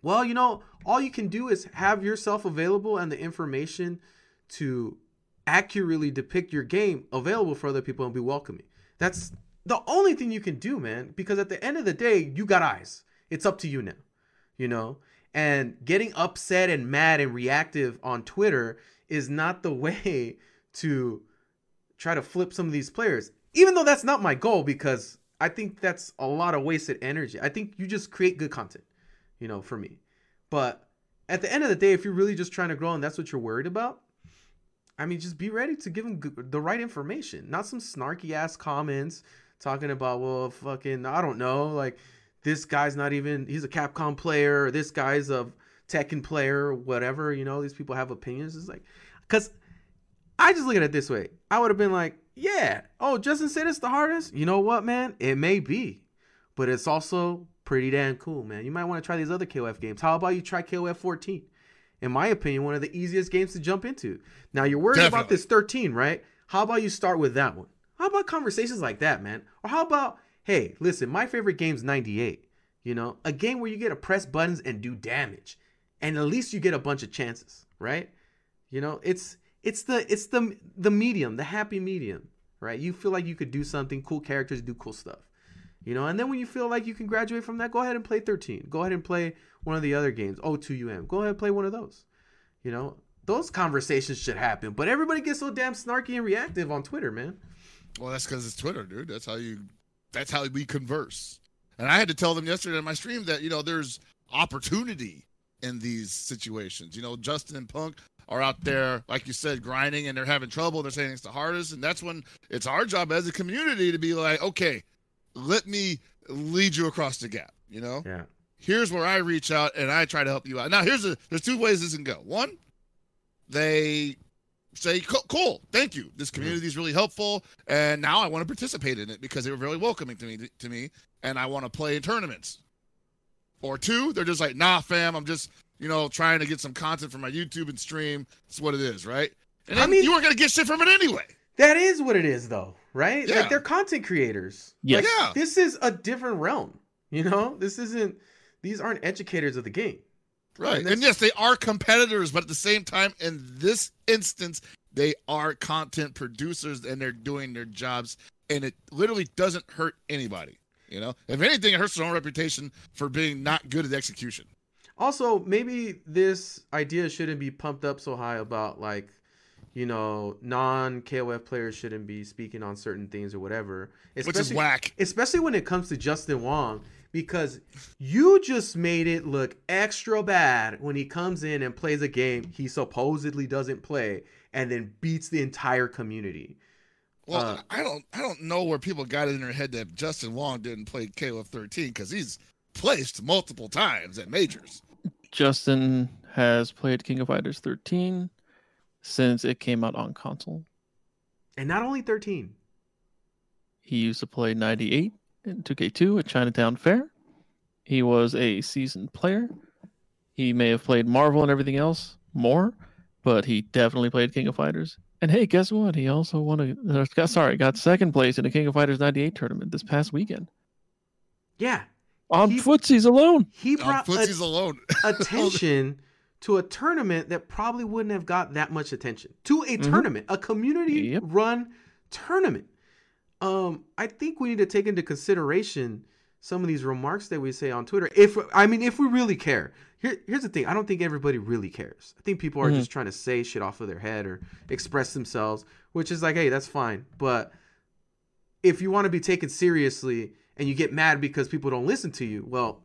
well, you know, all you can do is have yourself available and the information to accurately depict your game available for other people and be welcoming. That's the only thing you can do, man, because at the end of the day, you got eyes. It's up to you now, you know? And getting upset and mad and reactive on Twitter is not the [laughs] way to try to flip some of these players. Even though that's not my goal because I think that's a lot of wasted energy. I think you just create good content, you know, for me. But at the end of the day, if you're really just trying to grow and that's what you're worried about, I mean, just be ready to give them the right information, not some snarky ass comments talking about, well, fucking, I don't know, like this guy's not even, he's a Capcom player, or this guy's a Tekken player, or whatever. You know, these people have opinions. It's like, because I just look at it this way. I would have been like, yeah, oh, Justin said it's the hardest. You know what, man? It may be, but it's also pretty damn cool, man. You might want to try these other KOF games. How about you try KOF 14? In my opinion, one of the easiest games to jump into. Now you're worried about this 13, right? How about you start with that one? How about conversations like that, man? Or how about, hey, listen, my favorite game's 98. You know, a game where you get to press buttons and do damage, and at least you get a bunch of chances, right? You know, it's it's the it's the the medium, the happy medium, right? You feel like you could do something, cool characters do cool stuff. You know, and then when you feel like you can graduate from that, go ahead and play 13. Go ahead and play one of the other games, O2UM. Go ahead and play one of those. You know, those conversations should happen. But everybody gets so damn snarky and reactive on Twitter, man. Well, that's because it's Twitter, dude. That's how you. That's how we converse. And I had to tell them yesterday in my stream that you know there's opportunity in these situations. You know, Justin and Punk are out there, like you said, grinding, and they're having trouble. They're saying it's the hardest, and that's when it's our job as a community to be like, okay, let me lead you across the gap. You know, Yeah. here's where I reach out and I try to help you out. Now, here's a there's two ways this can go. One, they say, "Co- cool, thank you. This mm-hmm. community is really helpful, and now I want to participate in it because they were very welcoming to me, to me, and I want to play in tournaments. Or two, they're just like, nah, fam, I'm just, you know, trying to get some content for my YouTube and stream. That's what it is, right? And I mean- you weren't gonna get shit from it anyway. That is what it is, though, right? Yeah. Like they're content creators. Yes. Like, Yeah. This is a different realm. You know, this isn't. These aren't educators of the game. Right. And And, yes, they are competitors, but at the same time, in this instance, they are content producers and they're doing their jobs. And it literally doesn't hurt anybody. You know, if anything, it hurts their own reputation for being not good at execution. Also, maybe this idea shouldn't be pumped up so high about like, you know, non KOF players shouldn't be speaking on certain things or whatever. Which is Especially- whack. especially when it comes to Justin Wong, because you just made it look extra bad when he comes in and plays a game he supposedly doesn't play and then beats the entire community. Well, Uh, I don't, I don't know where people got it in their head that Justin Wong didn't play KOF 13 because he's placed multiple times at majors. Justin has played King of Fighters 13 since it came out on console. And not only 13. He used to play 98 in 2K2 at Chinatown Fair. He was a seasoned player. He may have played Marvel and everything else more, but he definitely played King of Fighters. And hey, guess what? He also won a uh, sorry, got second place in the King of Fighters 98 tournament this past weekend. Yeah. On He- footsies alone. He On brought a- alone. [laughs] attention to a tournament that probably wouldn't have got that much attention to a Mhm. tournament a community Yep. run tournament um i think we need to take into consideration some of these remarks that we say on twitter if i mean if we really care Here, here's the thing i don't think everybody really cares i think people are Mhm. just trying to say shit off of their head or express themselves which is like hey that's fine but if you want to be taken seriously and you get mad because people don't listen to you well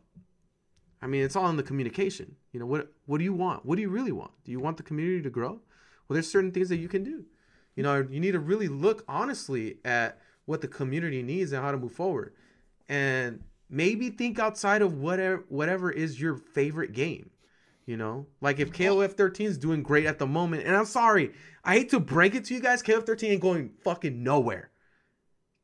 I mean, it's all in the communication. You know, what what do you want? What do you really want? Do you want the community to grow? Well, there's certain things that you can do. You know, you need to really look honestly at what the community needs and how to move forward. And maybe think outside of whatever whatever is your favorite game. You know, like if KOF 13 is doing great at the moment, and I'm sorry, I hate to break it to you guys, KOF 13 ain't going fucking nowhere.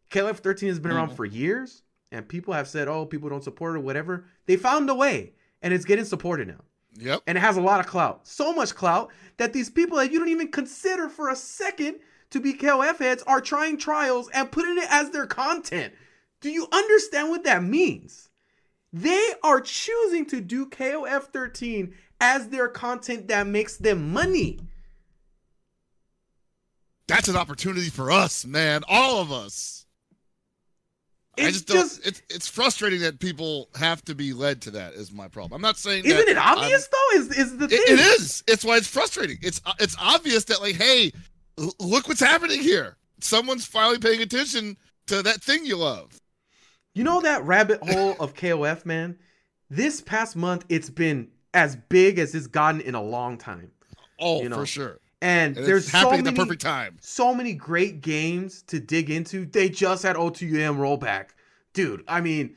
KOF 13 has been around Mhm. for years, and people have said, oh, people don't support it or whatever. They found a way, and it's getting supported now. Yep. And it has a lot of clout. So much clout that these people that you don't even consider for a second to be KOF heads are trying trials and putting it as their content. Do you understand what that means? They are choosing to do KOF 13 as their content that makes them money. That's an opportunity for us, man. All of us. I It's just don't. just, it's it's frustrating that people have to be led to that. Is my problem. I'm not saying. isn't it obvious though? Is is the I'm- thing? it- it is. It's why it's frustrating. It's uh, it's obvious that like, hey, look what's happening here. Someone's finally paying attention to that thing you love. You know that rabbit hole of KOF, man? This past month, it's been as big as it's gotten in a long time. Oh, You know, for sure. And, And there's it's so many, at the perfect time. so many great games to dig into. They just had O2UM rollback. Dude, I mean,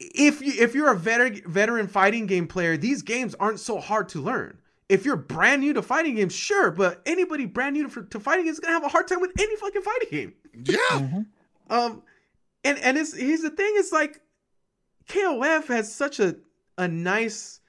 if you if you're a veteran veteran fighting game player, these games aren't so hard to learn. If you're brand new to fighting games, sure, but anybody brand new to, to fighting games is gonna have a hard time with any fucking fighting game. Yeah. [laughs] Mhm. Um, and and it's here's the thing: it's like KOF has such a a nice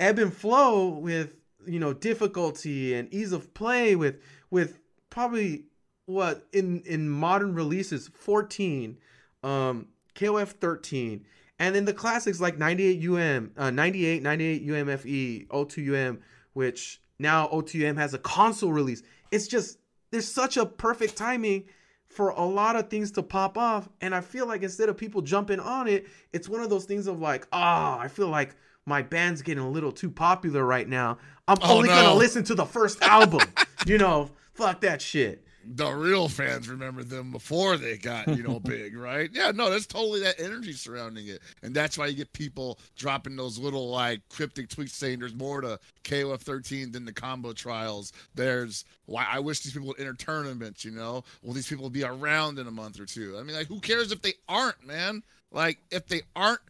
ebb and flow with you know difficulty and ease of play with with probably what in in modern releases 14 um KOF 13 and then the classics like 98 UM uh 98 98 UMFE O2UM which now O2UM has a console release. It's just there's such a perfect timing for a lot of things to pop off and I feel like instead of people jumping on it it's one of those things of like ah I feel like my band's getting a little too popular right now I'm Oh, only no. gonna listen to the first album [laughs] you know fuck that shit The real fans remember them before they got, you know, big, [laughs] right? Yeah, no, that's totally that energy surrounding it. And that's why you get people dropping those little like cryptic tweets saying there's more to KOF 13 than the combo trials. There's why I wish these people would enter tournaments, you know? Will these people be around in a month or two? I mean, like, who cares if they aren't, man? Like, if they aren't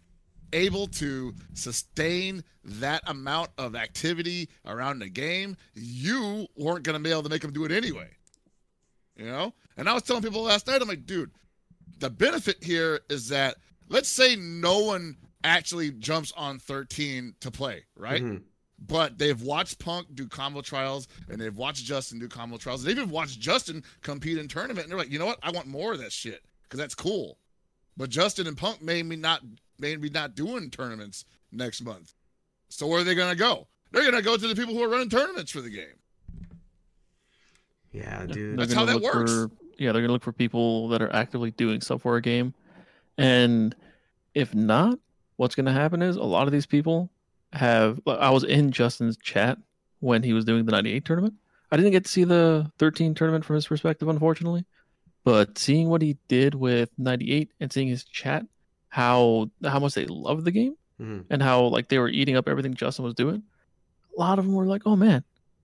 able to sustain that amount of activity around the game, you weren't going to be able to make them do it anyway. You know? And I was telling people last night, I'm like, dude, the benefit here is that let's say no one actually jumps on 13 to play, right? Mhm. But they've watched Punk do combo trials and they've watched Justin do combo trials. They've even watched Justin compete in tournament and they're like, you know what? I want more of that shit because that's cool. But Justin and Punk may be not maybe not doing tournaments next month. So where are they gonna go? They're gonna go to the people who are running tournaments for the game. Yeah, Yeah, dude. they're That's how gonna that look works. For, yeah, they're gonna look for people that are actively doing stuff for a game, and if not, what's gonna happen is a lot of these people have. I was in Justin's chat when he was doing the '98 tournament. I didn't get to see the 13 tournament from his perspective, unfortunately, but seeing what he did with '98 and seeing his chat, how how much they loved the game Mhm. and how like they were eating up everything Justin was doing. A lot of them were like, "Oh man,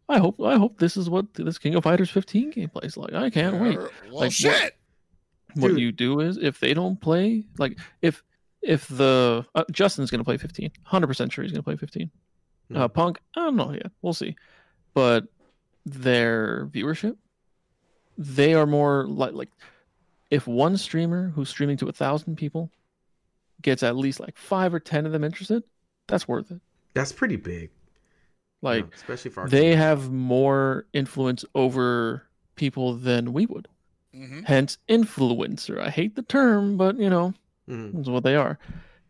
I hope I hope this is what this King of Fighters 15 gameplay is like. I can't wait." Well, Like, what- shit. What Dude. you do is if they don't play, like if if the uh, Justin's gonna play 15, 100 percent sure he's gonna play 15. Uh, Mhm. Punk, I don't know yet. We'll see. But their viewership, they are more like like if one streamer who's streaming to a thousand people gets at least like five or ten of them interested, that's worth it. That's pretty big. Like know, especially for our they team. have more influence over people than we would. hmm Hence, influencer. I hate the term, but you know, Mhm. that's what they are.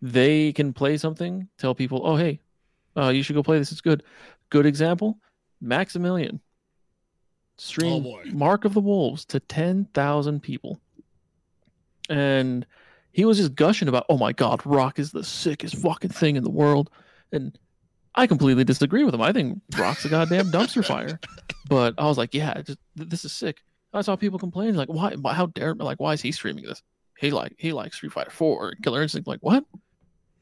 They can play something, tell people, "Oh, hey, uh, you should go play this. It's good." Good example: Maximilian streamed boy. Mark of the Wolves to ten thousand people, and he was just gushing about, "Oh my God, Rock is the sickest fucking thing in the world," and I completely disagree with him. I think Rock's a goddamn dumpster fire, but I was like, "Yeah, just, th- this is sick." I saw people complaining, like, "Why? How dare? Like, why is he streaming this?" He like he likes Street Fighter Four, and Killer Instinct. Like, what?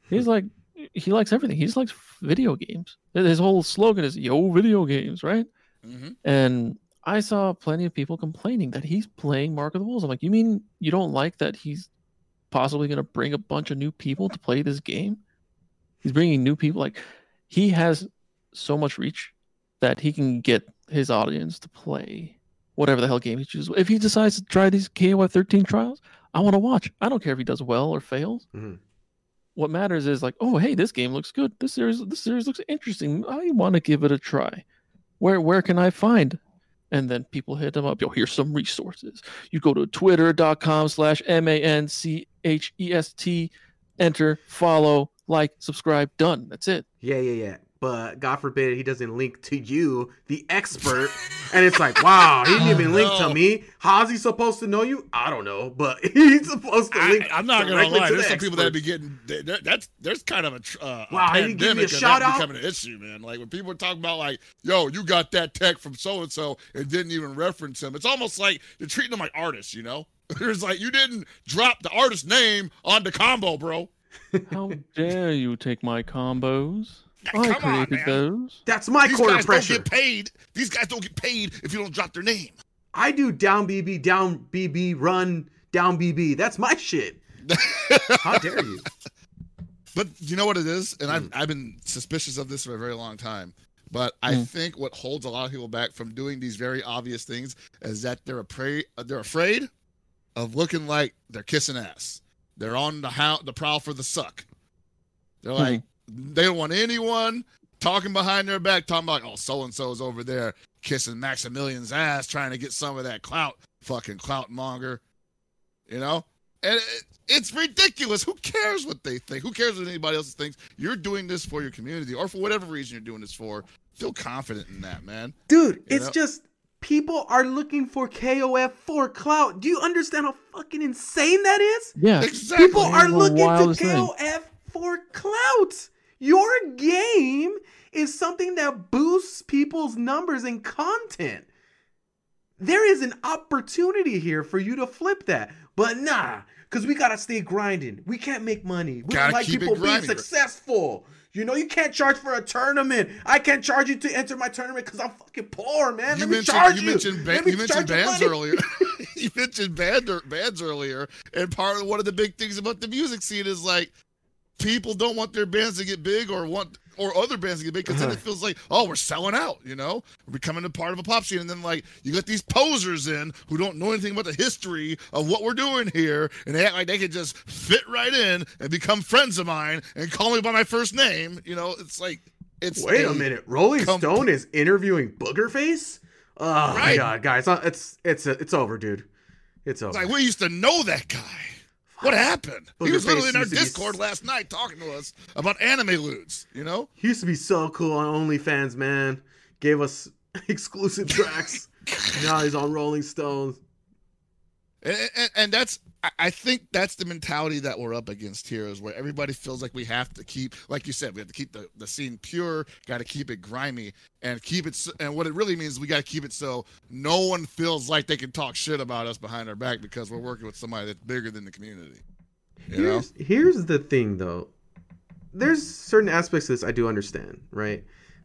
He's like, he likes everything. He just likes video games. His whole slogan is "Yo, video games," right? hmm And I saw plenty of people complaining that he's playing Mark of the Wolves. I'm like, you mean you don't like that he's possibly going to bring a bunch of new people to play this game? He's bringing new people. Like, he has so much reach that he can get his audience to play whatever the hell game he chooses. If he decides to try these KOF 13 trials, I want to watch. I don't care if he does well or fails. Mhm. What matters is like, oh, hey, this game looks good. This series, this series looks interesting. I want to give it a try. Where where can I find? And then people hit them up. Yo, here's some resources. You go to twitter.com slash M A N C H E S T, enter, follow, like, subscribe, done. That's it. Yeah, yeah, yeah. But God forbid he doesn't link to you, the expert. and it's like, wow, he didn't even link to me. How's he supposed to know you? I don't know, but [laughs] he's supposed to link. I, am not gonna directly lie. to There's the some people that be getting there- there- that's there's kind of a, tr- uh, a Wow, he didn't give you a pandemic shout that out? becoming an issue, man. Like when people are talking about like, yo, you got that tech from so and so and didn't even reference him. It's almost like they're treating them like artists, you know? [laughs] There's like you didn't drop the artist name on the combo, bro. How dare you take my combos? I Come on, created man. those. That's my These quarter guys pressure. don't get paid. These guys don't get paid if you don't drop their name. I do down BB, down BB, run, down BB. That's my shit. [laughs] How dare you? But you know what it is, and I've Mm. I've been suspicious of this for a very long time. But I Mm. think what holds a lot of people back from doing these very obvious things is that they're afraid they're afraid of looking like they're kissing ass. They're on the how the prowl for the suck. They're like they don't want anyone talking behind their back, talking about oh so and so's over there kissing Maximilian's ass, trying to get some of that clout, fucking clout monger. You know, and it, it's ridiculous. Who cares what they think? Who cares what anybody else thinks? You're doing this for your community, or for whatever reason you're doing this for. Feel confident in that, man. Dude, You it's know? just people are looking for KOF for clout. Do you understand how fucking insane that is? Yeah. Exactly. People are looking to wildest thing. KOF for clout. Your game is something that boosts people's numbers and content. There is an opportunity here for you to flip that. But nah, because we gotta stay grinding. We can't make money. We don't like people being successful. You know, you can't charge for a tournament. I can't charge you to enter my tournament because I'm fucking poor, man. You Let me mentioned charge you you. mentioned ba- me you mentioned bands money. earlier. [laughs] [laughs] you mentioned band bands earlier, and part of one of the big things about the music scene is like people don't want their bands to get big or want or other bands to get big because then it feels like oh we're selling out you know we're becoming a part of a pop scene and then like you get these posers in who don't know anything about the history of what we're doing here and they act like they can just fit right in and become friends of mine and call me by my first name you know it's like it's Wait a minute, Rolling Stone is interviewing Boogerface. Oh my Right. god, guys, uh, it's it's it's over, dude. It's over. It's like we used to know that guy. What happened? he was literally in our used to be Discord last night talking to us about anime lewds. You know, he used to be so cool on OnlyFans, man. Gave us [laughs] exclusive tracks. [laughs] now he's on Rolling Stones. And, and, and that's I- think that's the mentality that we're up against here is where everybody feels like we have to keep, like you said, we have to keep the, the scene pure, got to keep it grimy, and keep it. And what it really means, we got to keep it so no one feels like they can talk shit about us behind our back because we're working with somebody that's bigger than the community. You know? Here's here's the thing though. There's certain aspects of this I do understand, right?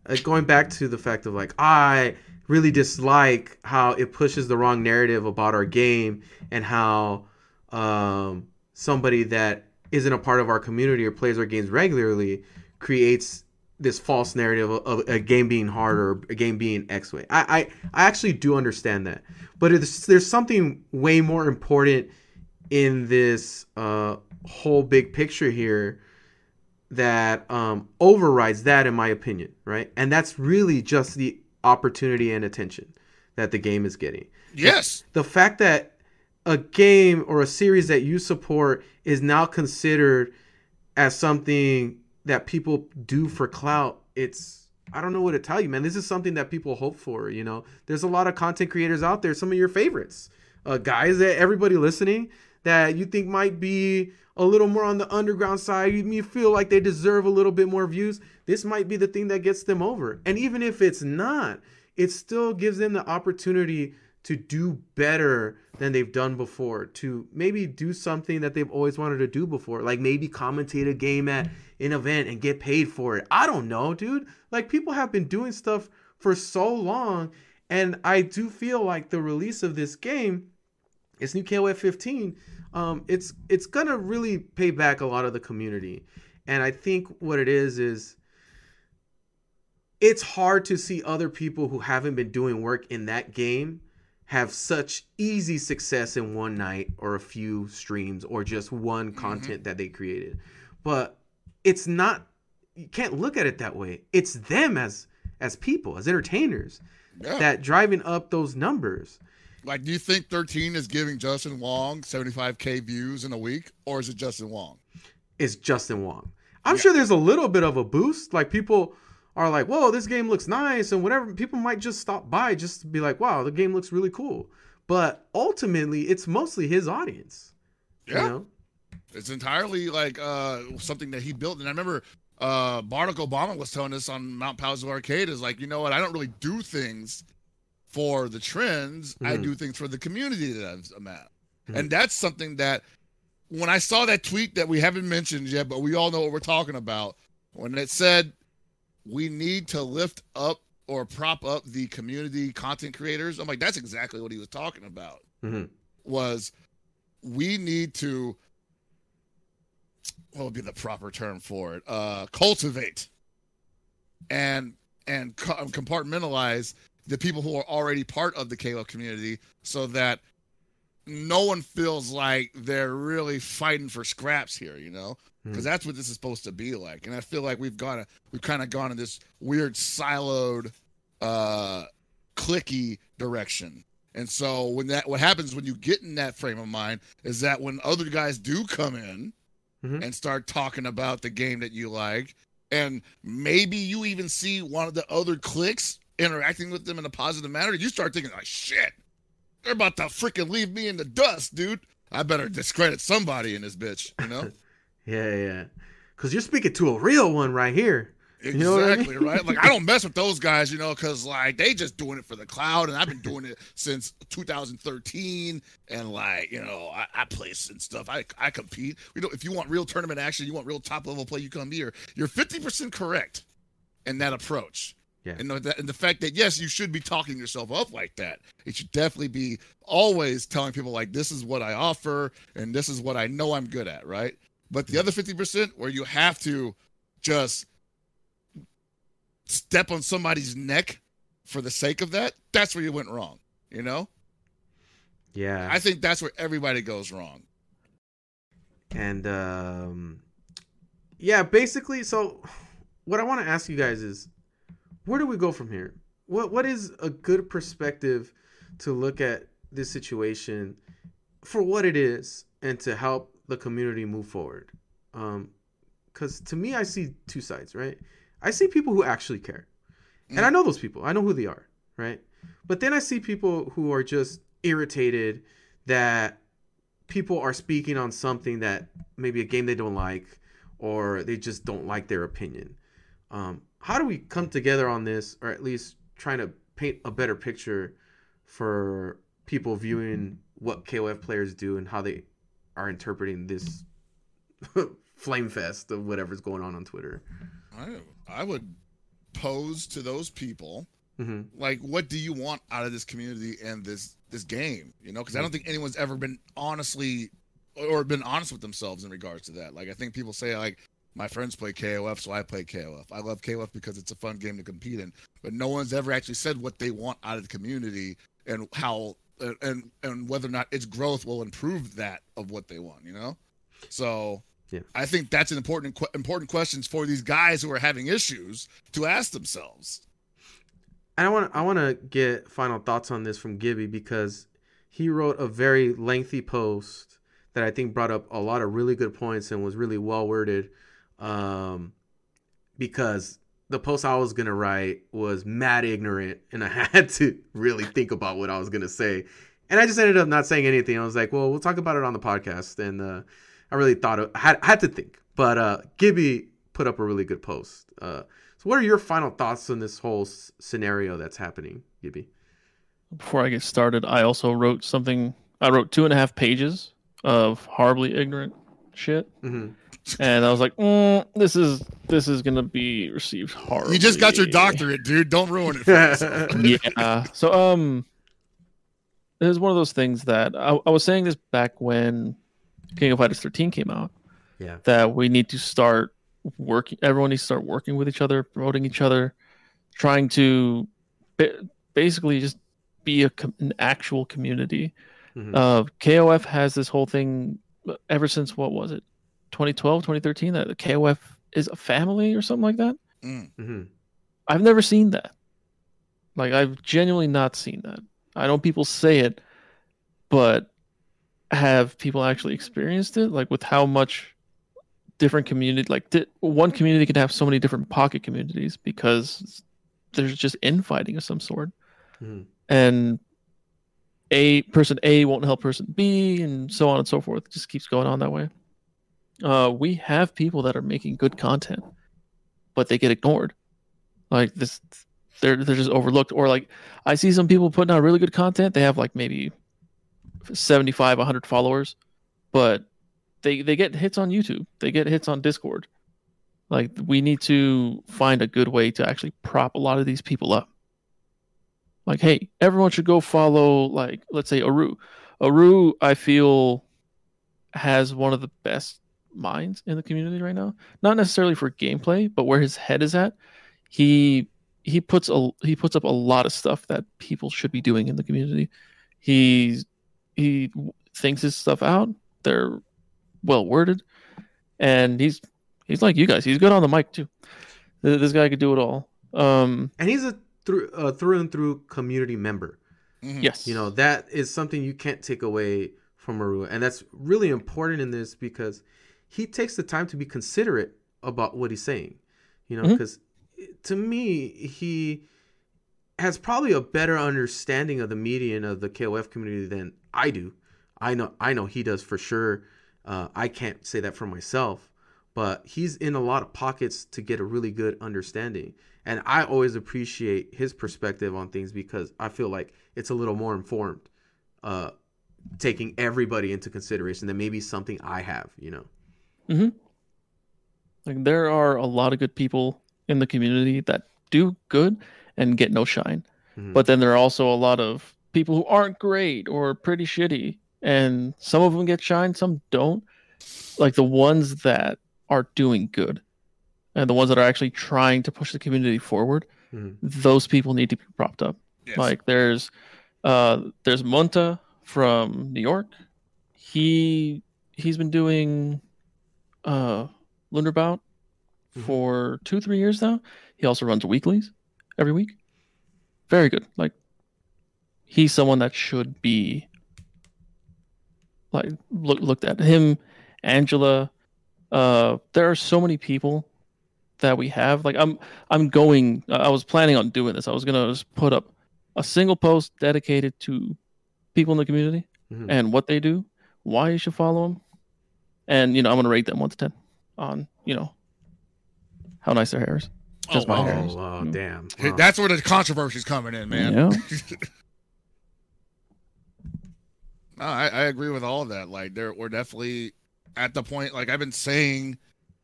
Like going back to the fact of like I really dislike how it pushes the wrong narrative about our game and how um, somebody that isn't a part of our community or plays our games regularly creates this false narrative of, a game being hard or a game being X way. I, I I actually do understand that, but there's something way more important in this uh, whole big picture here that um, overrides that, in my opinion, right? And that's really just the opportunity and attention that the game is getting. Yes. The fact that a game or a series that you support is now considered as something that people do for clout, it's I don't know what to tell you, man. This is something that people hope for. You know, there's a lot of content creators out there. Some of your favorites, uh, guys that everybody listening that you think might be a little more on the underground side. You, feel like they deserve a little bit more views. This might be the thing that gets them over. And even if it's not, it still gives them the opportunity to do better than they've done before, to maybe do something that they've always wanted to do before, like maybe commentate a game at an event and get paid for it. I don't know, dude. Like people have been doing stuff for so long, and I do feel like the release of this game, this new KOF 15, um, it's it's gonna really pay back a lot of the community, and I think what it is is it's hard to see other people who haven't been doing work in that game have such easy success in one night or a few streams or just one content that they created. But it's not you can't look at it that way. It's them as as people, as entertainers Yeah. that driving up those numbers. Like, do you think 13 is giving Justin Wong 75k views in a week, or is it Justin Wong? It's Justin Wong. I'm Yeah. sure there's a little bit of a boost. Like people are like, "Whoa, this game looks nice," and whatever. People might just stop by just to be like, "Wow, the game looks really cool." But ultimately, it's mostly his audience. Yeah. You know? It's entirely like uh something that he built. And I remember uh Barack Obama was telling us on Mount Palace Arcade is like, you know what, I don't really do things for the trends. I Mhm. do things for the community that I'm- at. Mhm. And that's something that when I saw that tweet that we haven't mentioned yet, but we all know what we're talking about, when it said we need to lift up or prop up the community content creators, I'm like, that's exactly what he was talking about Mhm. was we need to what would be the proper term for it uh cultivate and and co- compartmentalize the people who are already part of the KLO community so that no one feels like they're really fighting for scraps here, you know? Because that's what this is supposed to be like. And I feel like we've gone, we've kind of gone in this weird siloed, uh, clicky direction. And so when that, what happens when you get in that frame of mind is that when other guys do come in Mhm. and start talking about the game that you like, and maybe you even see one of the other cliques interacting with them in a positive manner, you start thinking like, shit, they're about to freaking leave me in the dust, dude. I better discredit somebody in this bitch, you know? [laughs] Yeah, yeah. Because you're speaking to a real one right here. You know I Exactly, mean? right? Like I don't mess with those guys, you know, because like they just doing it for the cloud, and I've been doing it since 2013, and like you know, I, I place and stuff. I I compete. You know, if you want real tournament action, you want real top level play, you come here. You're 50 percent correct in that approach. Yeah. And the, and the fact that yes, you should be talking yourself up like that. It should definitely be always telling people like this is what I offer and this is what I know I'm good at, right? But the other 50% where you have to just step on somebody's neck for the sake of that, that's where you went wrong. You know? Yeah. I think that's where everybody goes wrong. And um yeah, basically so what I want to ask you guys is where do we go from here? What what is a good perspective to look at this situation for what it is and to help the community move forward? Um cuz to me I see two sides, right? I see people who actually care. And I know those people. I know who they are, right? But then I see people who are just irritated that people are speaking on something that maybe a game they don't like or they just don't like their opinion. Um, how do we come together on this, or at least trying to paint a better picture for people viewing what KOF players do and how they are interpreting this [laughs] flame fest of whatever's going on on Twitter? I, I would pose to those people hmm like what do you want out of this community and this this game? You know because i don't think anyone's ever been honestly or been honest with themselves in regards to that. Like i think people say like my friends play kof so i play kof i love kof because it's a fun game to compete in but no one's ever actually said what they want out of the community and how and and whether or not its growth will improve that of what they want you know so Yeah. I think that's an important important questions for these guys who are having issues to ask themselves. And I want I want to get final thoughts on this from Gibby because he wrote a very lengthy post that I think brought up a lot of really good points and was really well worded. Um, because the post I was gonna write was mad ignorant, and I [laughs] had to really think about what I was gonna say, and I just ended up not saying anything. I was like, "Well, we'll talk about it on the podcast," and uh, I really thought of, I had I had to think. But uh, Gibby put up a really good post. Uh, so, what are your final thoughts on this whole s- scenario that's happening, Gibby? Before I get started, I also wrote something. I wrote two and a half pages of horribly ignorant shit, Mm-hmm. And I was like, mm, "This is this is gonna be received hard." You just got your doctorate, dude. Don't ruin it. For [laughs] yeah. So um, it was one of those things that I, I was saying this back when King of Fighters 13 came out. Yeah. That we need to start working. Everyone needs to start working with each other, promoting each other, trying to basically just be a an actual community. Mhm. Uh, KOF has this whole thing ever since what was it, 2012, 2013? That the KOF is a family or something like that. Mm. Mm-hmm. I've never seen that. Like I've genuinely not seen that. I know people say it, but have people actually experienced it? Like with how much different community, like di- one community can have so many different pocket communities because there's just infighting of some sort, Mhm. and a person A won't help person B, and so on and so forth. It just keeps going on that way. Uh, we have people that are making good content, but they get ignored. Like this they're they're just overlooked. Or like i see some people putting out really good content. They have like maybe 75 100 followers but they they get hits on youtube. They get hits on discord. Like we need to find a good way to actually prop a lot of these people up. Like hey everyone should go follow like let's say aru. Aru i feel has one of the best minds in the community right now not necessarily for gameplay but where his head is at he he puts a he puts up a lot of stuff that people should be doing in the community. He he thinks his stuff out. They're well worded, and he's he's like you guys. He's good on the mic too. This guy could do it all. Um, And he's a through uh, through and through community member. Mhm. yes, You know that is something you can't take away from Maru, and that's really important in this because he takes the time to be considerate about what he's saying. You know, because to me he has probably a better understanding of the median of the KOF community than I do. I know I know he does for sure. Uh, I can't say that for myself, but he's in a lot of pockets to get a really good understanding. And I always appreciate his perspective on things because I feel like it's a little more informed, uh, taking everybody into consideration than maybe something I have, you know. Like there are a lot of good people in the community that do good and get no shine. Mhm. But then there are also a lot of people who aren't great or pretty shitty, and some of them get shine, some don't. like the ones that are doing good and the ones that are actually trying to push the community forward, Mhm. those people need to be propped up. Yes. Like there's uh there's Monta from New York. He he's been doing uh Lunar Bout Mhm. for two, three years now. He also runs weeklies every week. Very good. Like he's someone that should be like look, looked at. Him, Angela. Uh, there are so many people that we have. Like I'm, I'm going. I was planning on doing this. I was gonna just put up a single post dedicated to people in the community Mhm. and what they do, why you should follow them, and you know I'm gonna rate them one to ten on you know how nice their hair is. Just oh, my wow. hair. Oh, wow, Mm. damn. Wow. That's where the controversy's coming in, man. Yeah. [laughs] No, I, I agree with all of that. Like, there, we're definitely at the point. Like I've been saying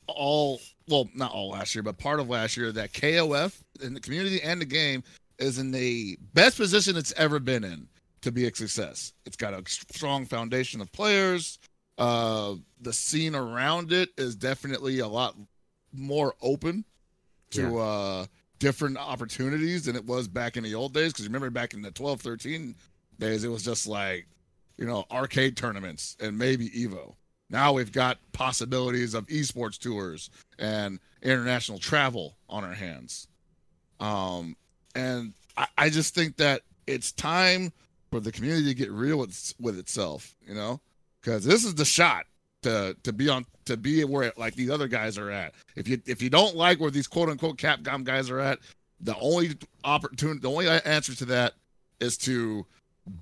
all, well, not all last year, but part of last year that KOF in the community and the game is in the best position it's ever been in to be a success. It's got a strong foundation of players. Uh, the scene around it is definitely a lot more open to uh different opportunities than it was back in the old days. Because remember back in the 12, 13 days, it was just like you know, arcade tournaments and maybe Evo. Now we've got possibilities of esports tours and international travel on our hands. Um, and I, I just think that it's time for the community to get real with, with itself, you know, because this is the shot to to be on to be where like these other guys are at. If you if you don't like where these quote unquote Capcom guys are at, the only opportunity, the only answer to that is to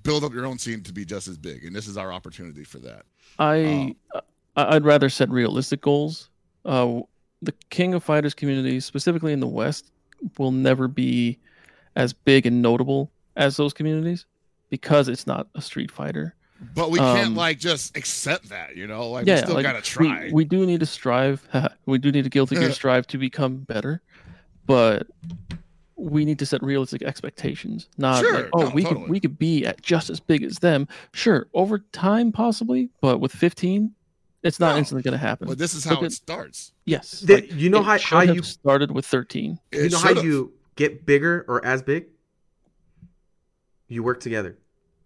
build up your own scene to be just as big, and this is our opportunity for that. I I- I'd rather set realistic goals. Uh, the King of Fighters community, specifically in the West, will never be as big and notable as those communities because it's not a Street Fighter. But we can't Um, like just accept that, you know. Like yeah, we still like, gotta try. We, we do need to strive. [laughs] we do need to Guilty Gear strive to become better, but we need to set realistic expectations. Not Sure, like, oh, no, we totally. could we could be at just as big as them. Sure, over time possibly, but with 15, it's not No, instantly going to happen. but this is Look how at- it starts. Yes. The- like, you know it how, how have you started with 13. You know how should've. you get bigger or as big? You work together.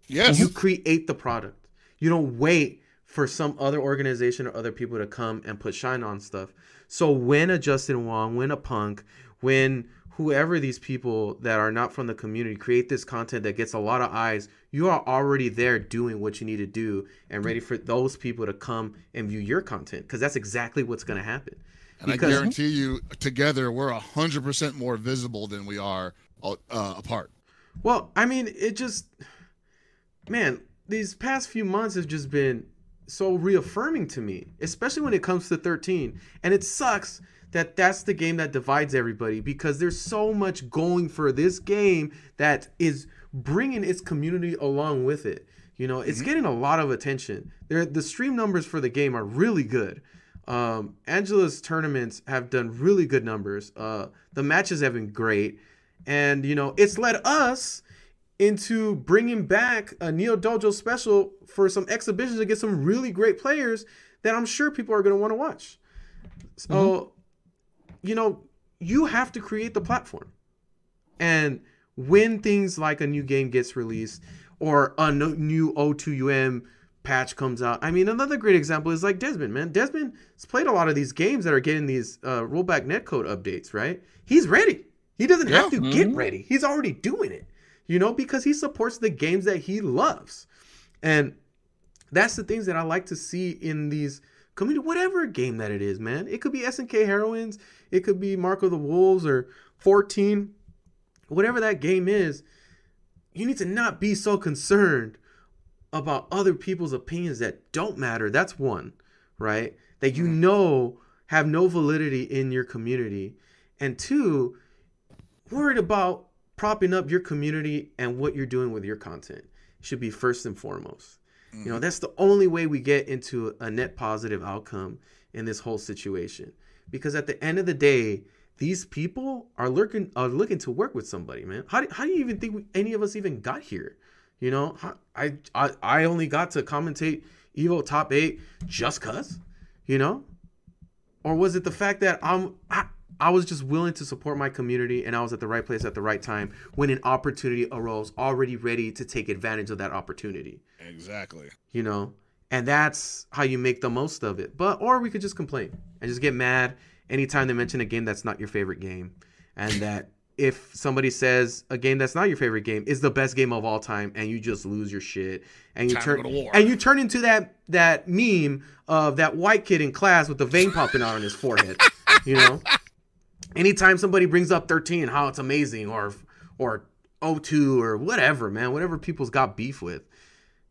Yes, You create the product. You don't wait for some other organization or other people to come and put shine on stuff. So when a Justin Wong, when a Punk, when whoever these people that are not from the community create this content that gets a lot of eyes, you are already there doing what you need to do and ready for those people to come and view your content because that's exactly what's going to happen. and I guarantee you, together we're a hundred percent more visible than we are uh, apart. Well, I mean, it just, man, these past few months have just been so reaffirming to me, especially when it comes to 13. And it sucks that that's the game that divides everybody because there's so much going for this game that is bringing its community along with it. You know, it's getting a lot of attention. There, the stream numbers for the game are really good. Um, Angela's tournaments have done really good numbers. Uh, the matches have been great, and you know, it's led us into bringing back a Neo Dojo special for some exhibitions to get some really great players that I'm sure people are going to want to watch. So, you know, you have to create the platform. And when things like a new game gets released or a new O2UM patch comes out, I mean, another great example is like Desmond, man. Desmond has played a lot of these games that are getting these uh, rollback netcode updates, right? He's ready. He doesn't have to Yeah. get ready. He's already doing it, you know, because he supports the games that he loves. And that's the things that I like to see in these community, whatever game that it is, man. It could be SNK Heroines, it could be Mark of the Wolves or 14, whatever that game is. You need to not be so concerned about other people's opinions that don't matter. That's one, right? That you mm-hmm. know have no validity in your community. And two, worried about propping up your community and what you're doing with your content should be first and foremost. You know, mm-hmm. that's the only way we get into a net positive outcome in this whole situation. Because at the end of the day, these people are looking are looking to work with somebody, man. How do, how do you even think we, any of us even got here? You know, I, I I only got to commentate Evo top eight just cause. You know? Or was it the fact that I'm I, I was just willing to support my community and I was at the right place at the right time when an opportunity arose, already ready to take advantage of that opportunity. Exactly. You know? And that's how you make the most of it. But or we could just complain and just get mad anytime they mention a game that's not your favorite game. And [laughs] that if somebody says a game that's not your favorite game is the best game of all time and you just lose your shit and you Time turn go to war. and you turn into that that meme of that white kid in class with the vein popping out on his forehead you know anytime somebody brings up 13 how it's amazing or or 02 or whatever man whatever people's got beef with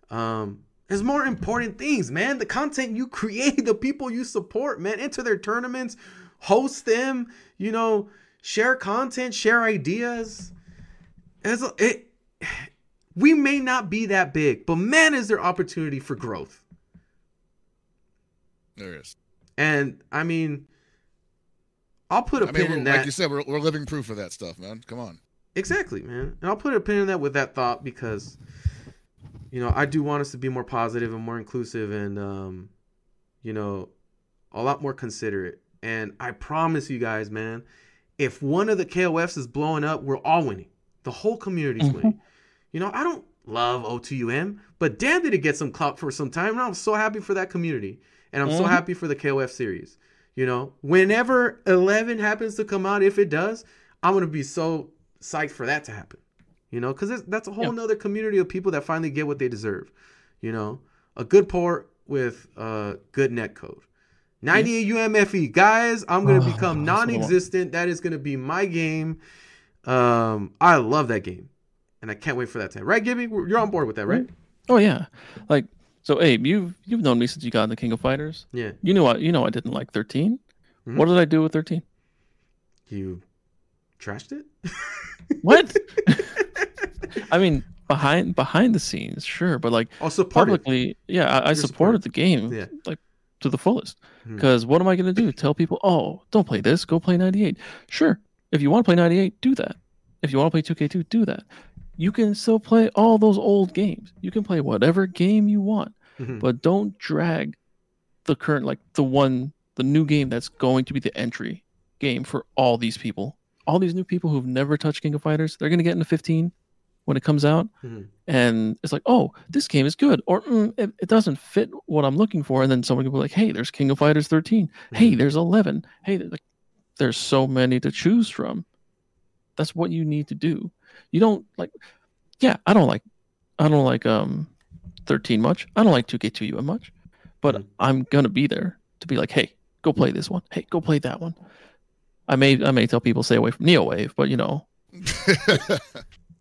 um there's more important things man. The content you create [laughs] the people you support man enter their tournaments host them you know share content share ideas. It's it [sighs] we may not be that big but man is there opportunity for growth. There is. and i mean i'll put a I pin mean, in that like you said, we're, we're living proof of that stuff, man. Come on. Exactly, man. And I'll put a pin in that with that thought because, you know, I do want us to be more positive and more inclusive and, um, you know, a lot more considerate. And I promise you guys, man, if one of the KOFs is blowing up, we're all winning. The whole community's Mhm. winning. You know, I don't love O2UM, but damn did it get some clout for some time. And I'm so happy for that community. And I'm so Mhm. happy for the KOF series. You know, whenever 11 happens to come out, if it does, I'm going to be so psyched for that to happen. You know, because that's a whole Yeah. nother community of people that finally get what they deserve. You know, a good port with uh, good net code. 98 UMFE. E. Guys, I'm going to Oh, become that's what I non existent. That is going to be my game. Um, I love that game. And I can't wait for that time. Right, Gibby? You're on board with that, right? Oh yeah, like so, Abe, you've you've known me since you got in the King of Fighters. Yeah. You knew I you know I didn't like 13 Mhm. What did I do with thirteen? You trashed it? [laughs] What? [laughs] I mean, behind behind the scenes, sure, but like Oh, publicly, yeah, I, I supported the game Yeah. like to the fullest. Because what am I going to do? Tell people, oh, don't play this, go play 98. Sure, if you want to play 98, do that. If you want to play 2K2, do that. You can still play all those old games. You can play whatever game you want, Mhm. but don't drag the current, like the one, the new game that's going to be the entry game for all these people. All these new people who've never touched King of Fighters, they're going to get into 15 when it comes out Mhm. and it's like, oh, this game is good, or mm, it, it doesn't fit what I'm looking for, and then someone can be like, hey, there's King of Fighters 13, hey, Mhm. there's 11, hey, there's like, there's so many to choose from. That's what you need to do. You don't like, yeah, I don't like, I don't like um, 13 much. I don't like 2K2 much, but Mhm. I'm gonna be there to be like, hey, go play this one. Hey, go play that one. I may I may tell people stay away from NeoWave, but you know [laughs]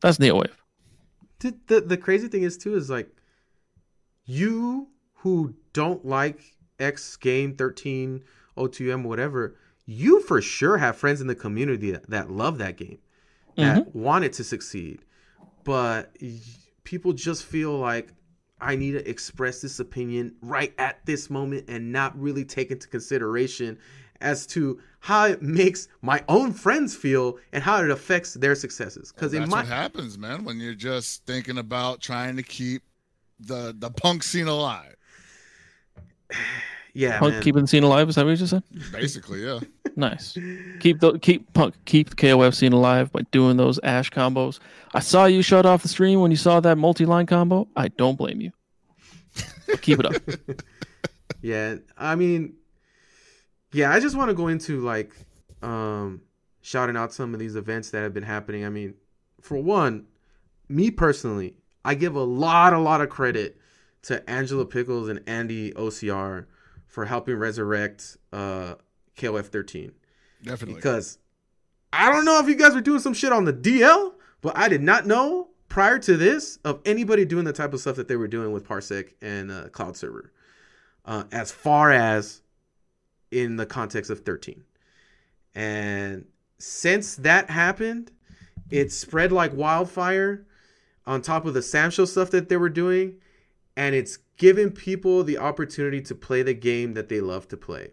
that's NeoWave. the, the the crazy thing is too is like you who don't like X game 13 O2M whatever you for sure have friends in the community that, that love that game that want it to succeed but y- people just feel like I need to express this opinion right at this moment and not really take into consideration as to how it makes my own friends feel and how it affects their successes because That's my what happens, man, when you're just thinking about trying to keep the the punk scene alive. [sighs] yeah Punk man. keeping the scene alive. Is that what you just said? Basically, yeah. [laughs] Nice. Keep the keep punk keep the KOF scene alive by doing those ash combos. I saw you shut off the stream when you saw that multi-line combo. I don't blame you. But keep it up. [laughs] Yeah, I mean, yeah, I just want to go into like um shouting out some of these events that have been happening. I mean, for one, me personally, I give a lot, a lot of credit to Angela Pickles and Andy OCR for helping resurrect uh KOF 13 Definitely. because I don't know if you guys were doing some shit on the DL, but I did not know prior to this of anybody doing the type of stuff that they were doing with Parsec and uh, Cloud Server, uh, as far as in the context of 13. And since that happened, it spread like wildfire on top of the SamSho stuff that they were doing, and it's given people the opportunity to play the game that they love to play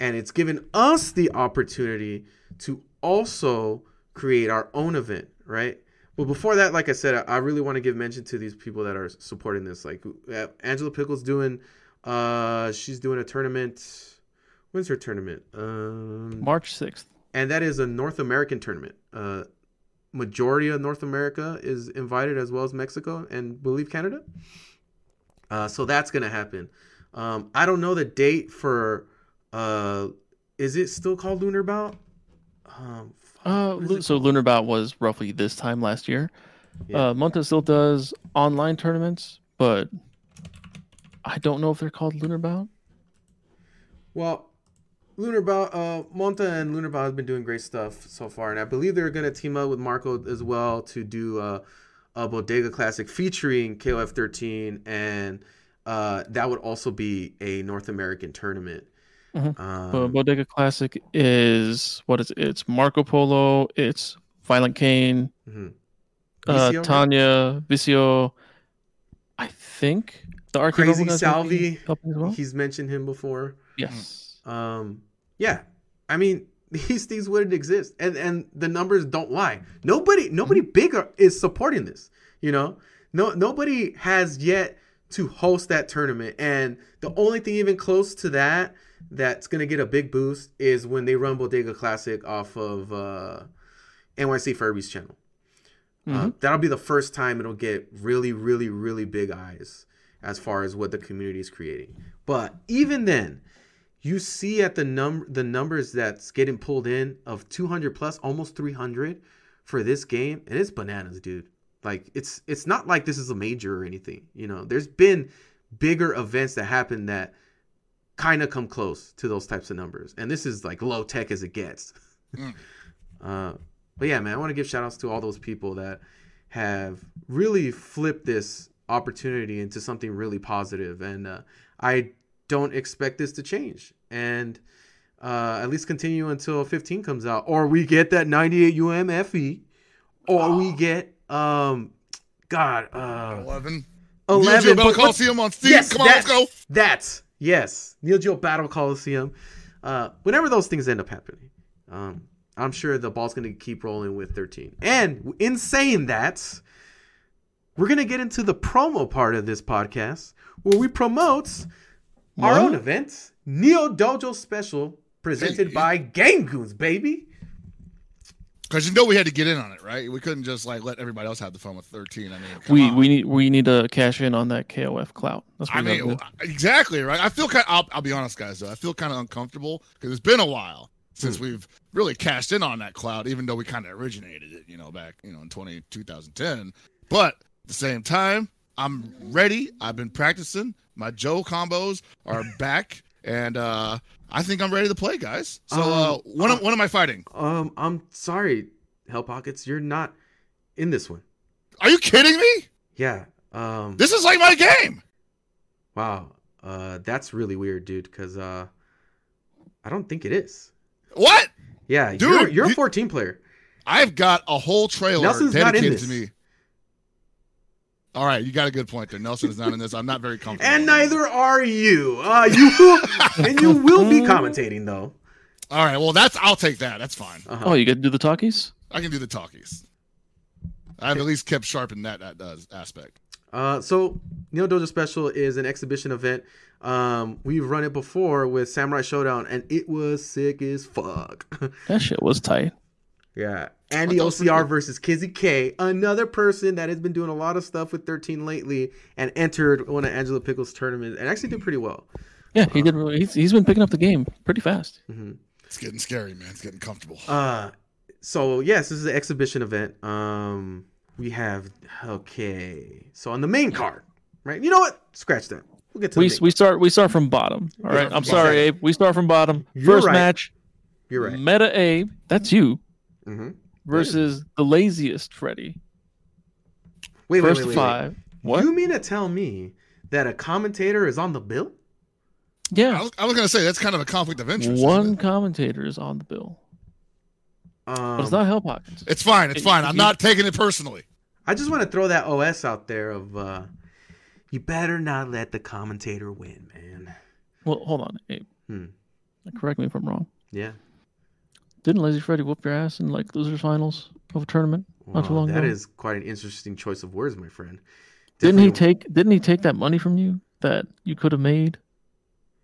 and it's given us the opportunity to also create our own event, right? But before that, like I said, I- really want to give mention to these people that are supporting this. Like uh, Angela Pickles doing Uh, she's doing a tournament. When's her tournament? Um, March sixth. and that is a North American tournament. Uh, majority of North America is invited, as well as Mexico and believe Canada. Uh, so that's gonna happen. Um, I don't know the date for. Uh, is it still called Lunar Bout? Um, Uh, so called? Lunar Bout was roughly this time last year. Yeah. Uh, Monta still does online tournaments, but I don't know if they're called Lunar Bout. Well, Lunar Bout, uh, Monta and Lunar Bout have been doing great stuff so far, and I believe they're going to team up with Marco as well to do uh, a Bodega Classic featuring KOF 13, and uh, that would also be a North American tournament. Mhm. Um, But Bodega Classic is what is it? It's Marco Polo. It's Violent Kane, mhm. uh. Tanya, Vicio. I think the Arcade Crazy Mobile guys might be Salvi. well. He's mentioned him before. Yes. Um, yeah, I mean [laughs] these things wouldn't exist, and and the numbers don't lie. Nobody nobody bigger is supporting this. You know, no nobody has yet to host that tournament, and the only thing even close to that that's gonna get a big boost is when they run Bodega Classic off of uh, NYC Furby's channel. Uh, Mhm. that'll be the first time it'll get really, really, really big eyes as far as what the community is creating. But even then, you see at the num the numbers that's getting pulled in of 200 plus, almost 300 for this game, and it's bananas, dude. Like it's it's not like this is a major or anything. You know, there's been bigger events that happen that kind of come close to those types of numbers, and this is like low tech as it gets. Mm. [laughs] uh, but yeah, man, I want to give shout outs to all those people that have really flipped this opportunity into something really positive. and uh, I don't expect this to change, and uh, at least continue until 15 comes out, or we get that 98 UMFE, or we get um, God, uh, 11. 11. Neo Geo but Coliseum on Steam. Yes, Come on, let's go. That's yes, Neo Geo Battle Coliseum. Uh, whenever those things end up happening, um, I'm sure the ball's going to keep rolling with 13. And in saying that, we're going to get into the promo part of this podcast where we promote our own event, Neo Dojo Special, presented Hey, by Game Goons, baby. Because you know we had to get in on it, right? We couldn't just like let everybody else have the fun with 13. I mean, We on. we need we need to cash in on that KOF clout. That's what I mean, exactly right. I feel kind. I'll, I'll be honest, guys. Though I feel kind of uncomfortable because it's been a while since hmm. we've really cashed in on that cloud, even though we kind of originated it, you know, back you know in 20, 2010. But at the same time, I'm ready. I've been practicing. My Joe combos are back, and uh I think I'm ready to play, guys. So uh, Um, when, uh, when am I fighting? Um, I'm sorry, Hell Pockets, you're not in this one. Are you kidding me? Yeah. Um, This is like my game. Wow. Uh that's really weird, dude, because uh I don't think it is. What? Yeah, Dude, you're you're a you- 14 player. I've got a whole trailer Nelson's not in dedicated to me. All right, you got a good point there. Nelson is not in this. I'm not very comfortable. And neither are you. Uh you will and you will be commentating though. All right, well that's I'll take that. That's fine. Uh-huh. Oh, you got to do the talkies. I can do the talkies. I've at least kept sharp in that, that uh, aspect. Uh, so Neo Dojo Special is an exhibition event. Um, we've run it before with Samurai Shodown, and it was sick as fuck. [laughs] That shit was tight. Yeah, Andy thought it was pretty OCR versus Kizzy K, another person that has been doing a lot of stuff with 13 lately, and entered one of Angela Pickle's tournaments and actually did pretty well. Yeah, he did. Really, he's, he's been picking up the game pretty fast. hmm It's getting scary, man. It's getting comfortable. Uh, so yes, this is an exhibition event. Um, we have okay. So on the main card, right? You know what? Scratch that. We'll get to We the main we start we start from bottom. All right. Yeah. I'm from sorry. Abe. We start from bottom. You're First right. match. You're right. Meta Abe. That's you hmm versus the laziest Freddy. Wait, wait, First wait, wait, wait. five. What? You mean to tell me that a commentator is on the bill? I yeah. was, I was gonna say that's kind of a conflict of interest. One commentator is on the bill, Um, but it's not Hell Pockets. It's fine. It's It- fine. I'm you- not taking it personally. I just want to throw that OS out there of uh, you better not let the commentator win, man. Well, hold on, Abe. Hmm. Correct me if I'm wrong. Yeah. Didn't Lazy Freddy whoop your ass in like losers finals of a tournament? Not too long that ago. is quite an interesting choice of words, my friend. Didn't he take? Didn't he take that money from you that you could have made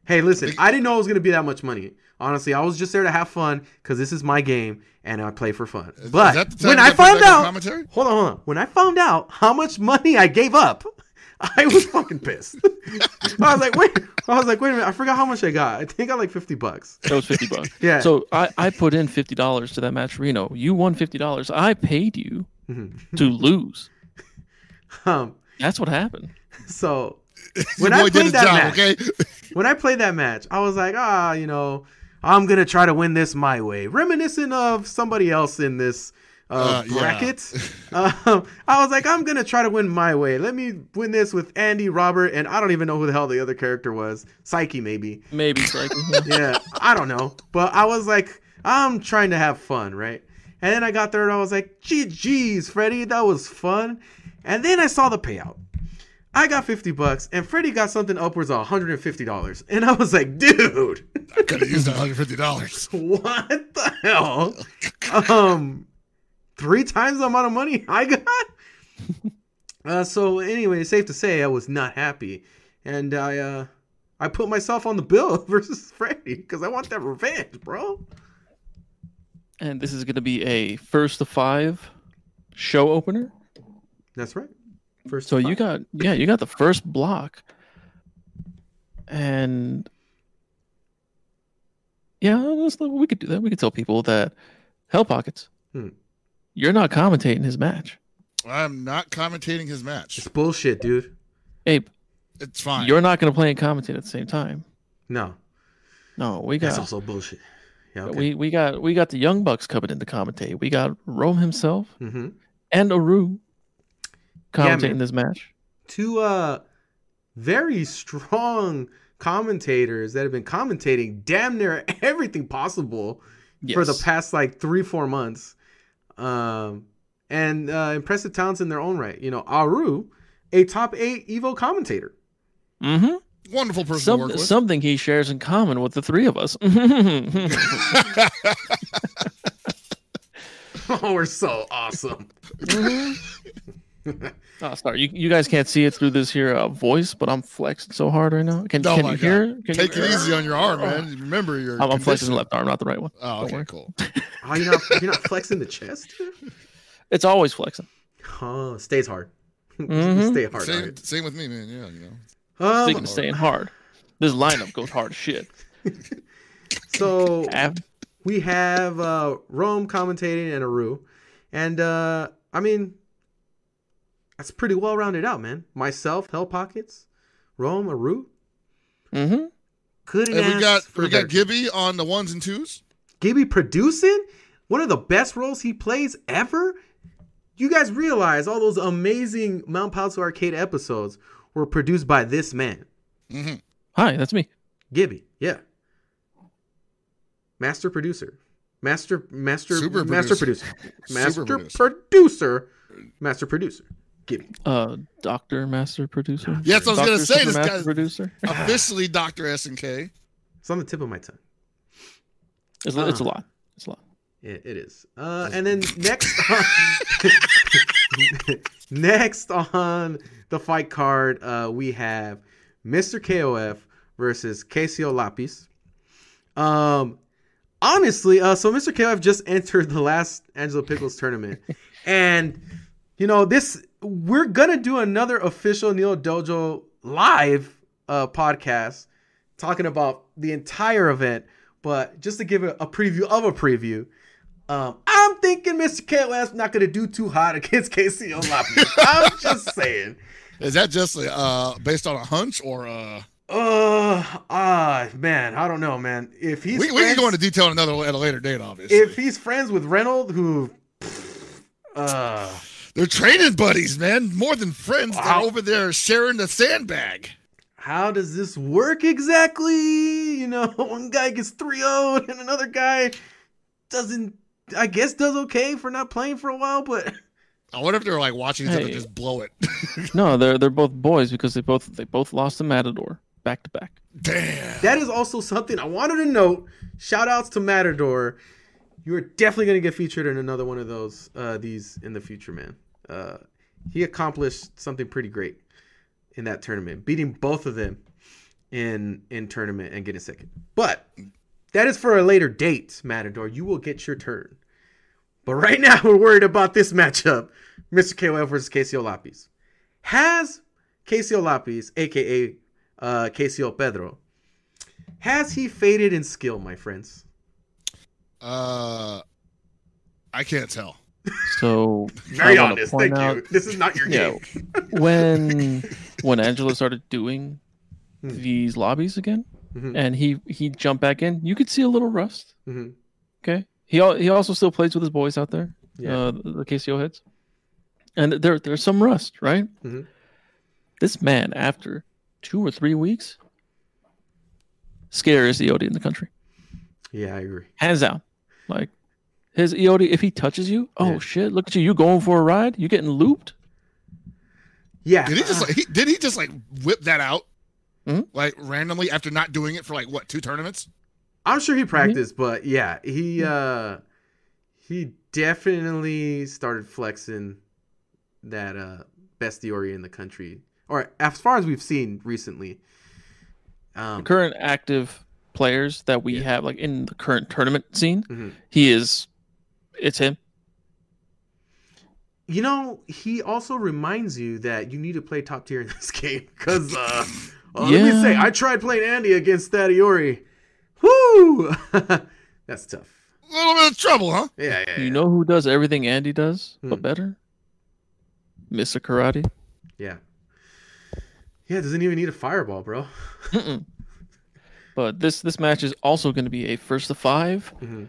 Hey, listen, I didn't know it was gonna be that much money. Honestly, I was just there to have fun because this is my game and I play for fun. Is- is But that when I found out, commentary? hold on, hold on. When I found out how much money I gave up, [laughs] I was fucking pissed. I was like, wait. I was like, wait a minute. I forgot how much I got. I think I got like fifty bucks. That was fifty bucks. [laughs] Yeah. So I, I put in fifty dollars to that match, Reno. You won fifty dollars. I paid you Mhm. to lose. [laughs] um. That's what happened. So when I played that job, match, okay? when I played that match, I was like, ah, you know, I'm gonna try to win this my way, reminiscent of somebody else in this uh, Uh, yeah. bracket. um, I was like, I'm gonna try to win my way. Let me win this with Andy, Robert, and I don't even know who the hell the other character was. Psyche, maybe. Maybe Psyche. [laughs] Yeah, I don't know, but I was like, I'm trying to have fun, right? And then I got there and I was like, gee, geez, Freddie, that was fun. And then I saw the payout. I got 50 bucks and Freddie got something upwards of $150. And I was like, dude, I could have used that hundred fifty dollars. [laughs] what the hell? Um, three times the amount of money [laughs] I got? [laughs] Uh, so anyway, safe to say I was not happy. And I, uh, I put myself on the bill [laughs] versus Freddie because I want that revenge, bro. and this is gonna be a first to five show opener. That's right. First, So you got yeah, you got the first block. And yeah, we could do that. We could tell people that Hell Pockets, Hmm. You're not commentating his match. I'm not commentating his match. it's bullshit, dude. Abe, It's fine. you're not going to play and commentate at the same time. No, No, we that's got also bullshit. Yeah, okay. we we got we got the Young Bucks coming in to commentate. We got Rome himself mm-hmm. and Aru Yeah, commentating man. this match. Two uh, very strong commentators that have been commentating damn near everything possible for the past like three, four months. Um, and uh, impressive talents in their own right. You know, Aru, a top eight Evo commentator. Mm-hmm. Wonderful person to Some, work with. something he shares in common with the three of us. [laughs] [laughs] oh, we're so awesome. [laughs] oh, sorry, you, you guys can't see it through this here uh, voice, but I'm flexing so hard right now. Can, Oh can you God. hear? Can Take you, it easy on your arm, man. Remember your. I'm, I'm flexing the left arm, not the right one. Oh, Don't okay, worry. cool. [laughs] Oh, you're not you're not flexing the chest. [laughs] It's always flexing. Oh, stays hard. [laughs] Mhm. Stay hard. Same, alright. same with me, man. Yeah, you know. Um, Speaking of staying hard, this lineup goes hard as shit. so we have uh Rome commentating and Aru. And uh I mean that's pretty well rounded out, man. Myself, Hell Pockets, Rome, Aru. Mhm. Couldn't And we got for we got Gibby on the ones and twos. Gibby producing one of the best roles he plays ever. You guys realize all those amazing Mount Palsu Arcade episodes were produced by this man, hmm Hi, that's me. Gibby. Yeah, master producer, master master Super master producer. producer, [laughs] Super master producer. producer, master producer. Gibby. Uh, Doctor Master Producer. Yeah, that's what I was gonna say, Super this Master guy's- Producer. [laughs] Officially, Doctor S and K. It's on the tip of my tongue. It's, it's a Uh. lot. It's a lot. It, it is. Uh, and then next, [laughs] on, [laughs] next on the fight card, uh, we have Mr. KOF versus KCO Lapis. Um, honestly, uh, so Mr. KOF just entered the last Angelo Pickles tournament, and you know this. We're gonna do another official Neo Dojo live uh, podcast talking about the entire event. But just to give it a preview of a preview, um, I'm thinking Mr. KOF's not gonna do too hot against KCO Lapis. [laughs] I'm just saying. Is that just uh based on a hunch or uh? Uh, ah, man, I don't know, man. If he's We, we can go into detail another at a later date, obviously. if he's friends with Reynolds, who, uh, They're training buddies, man. More than friends. They're over there sharing the sandbag. how does this work exactly? You know, [laughs] one guy gets 3 0 and another guy doesn't, I guess, does okay for not playing for a while, but I wonder if they're like watching each other just blow it. [laughs] No, they're they're both boys because they both they both lost to Matador back to back. Damn. that is also something I wanted to note. Shout outs to Matador. You are definitely going to get featured in another one of those, uh, these in the future, man. Uh, he accomplished something pretty great in that tournament, beating both of them in in tournament and getting second. But that is for a later date, Matador. You will get your turn. But right [laughs] now we're worried about this matchup, Mr. KOF versus KCO Lapis. Has KCO Lapis, aka uh, KCO Pedro, has he faded in skill, my friends? Uh, I can't tell. So [laughs] Very honest. Thank out- you. This is not your game. [laughs] when [laughs] when Angelo started doing Hmm. these lobbies again, Mhm, and he he jumped back in, you could see a little rust. mhm. Okay, he he also still plays with his boys out there, Yeah. uh, the KCO heads, and there there's some rust, right? Mhm. This man, after two or three weeks, scariest Iori in the country, yeah, I agree. hands down. Like his Iori, if he touches you, oh Yeah. shit! Look at you, you going for a ride? You getting looped? Yeah. Did he just uh, like he, did he just like whip that out Mhm. like randomly after not doing it for like what two tournaments? I'm sure he practiced, but yeah, he uh he definitely started flexing that uh best Iori in the country. Or as far as we've seen recently. Um current active players that we Yeah. have like in the current tournament scene mhm. he is it's him You know, he also reminds you that you need to play top tier in this [laughs] game because uh, uh, let me say, I tried playing Andy against that Iori. Whoo, [laughs] that's tough. A little bit of trouble, huh? Yeah, yeah, you yeah. know who does everything andy does Hmm. but better mr karate yeah. Yeah, doesn't even need a fireball, bro. But this this match is also going to be a first to five Mhm.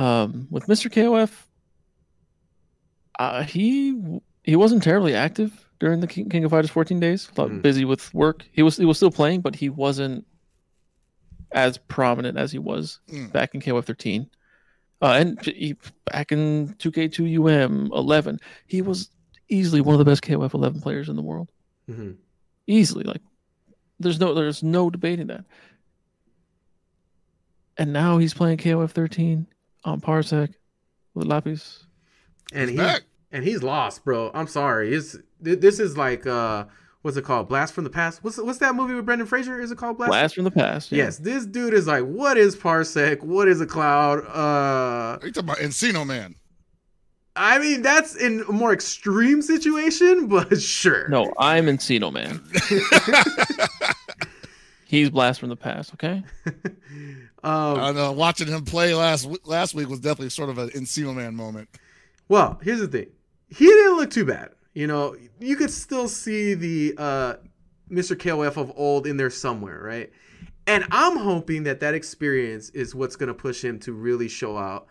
Um with mr kof uh he he wasn't terribly active during the king, king of fighters 14 days a lot Mhm. busy with work he was he was still playing but he wasn't as prominent as he was Mm. back in KOF 13. Uh, and he, back in 2K2 UM 11, he was easily one of the best KOF 11 players in the world. Mhm. Easily, like there's no there's no debating that. And now he's playing KOF 13 on Parsec with Lapis. And He's he back. and he's lost, bro. I'm sorry. It's this is like uh, what's it called? Blast from the Past. What's what's that movie with Brendan Fraser? Is it called Blast? Blast from the past. yeah. Yes, this dude is like, what is Parsec? What is a cloud? Uh, Are you talking about Encino Man? I mean, that's in a more extreme situation, [laughs] but sure. No, I'm Encino Man. [laughs] He's Blast from the past. Okay. [laughs] um, I know. Watching him play last last week was definitely sort of an Encino Man moment. well, here's the thing. He didn't look too bad. You know, you could still see the uh, Mr. KOF of old in there somewhere, right? And I'm hoping that that experience is what's going to push him to really show out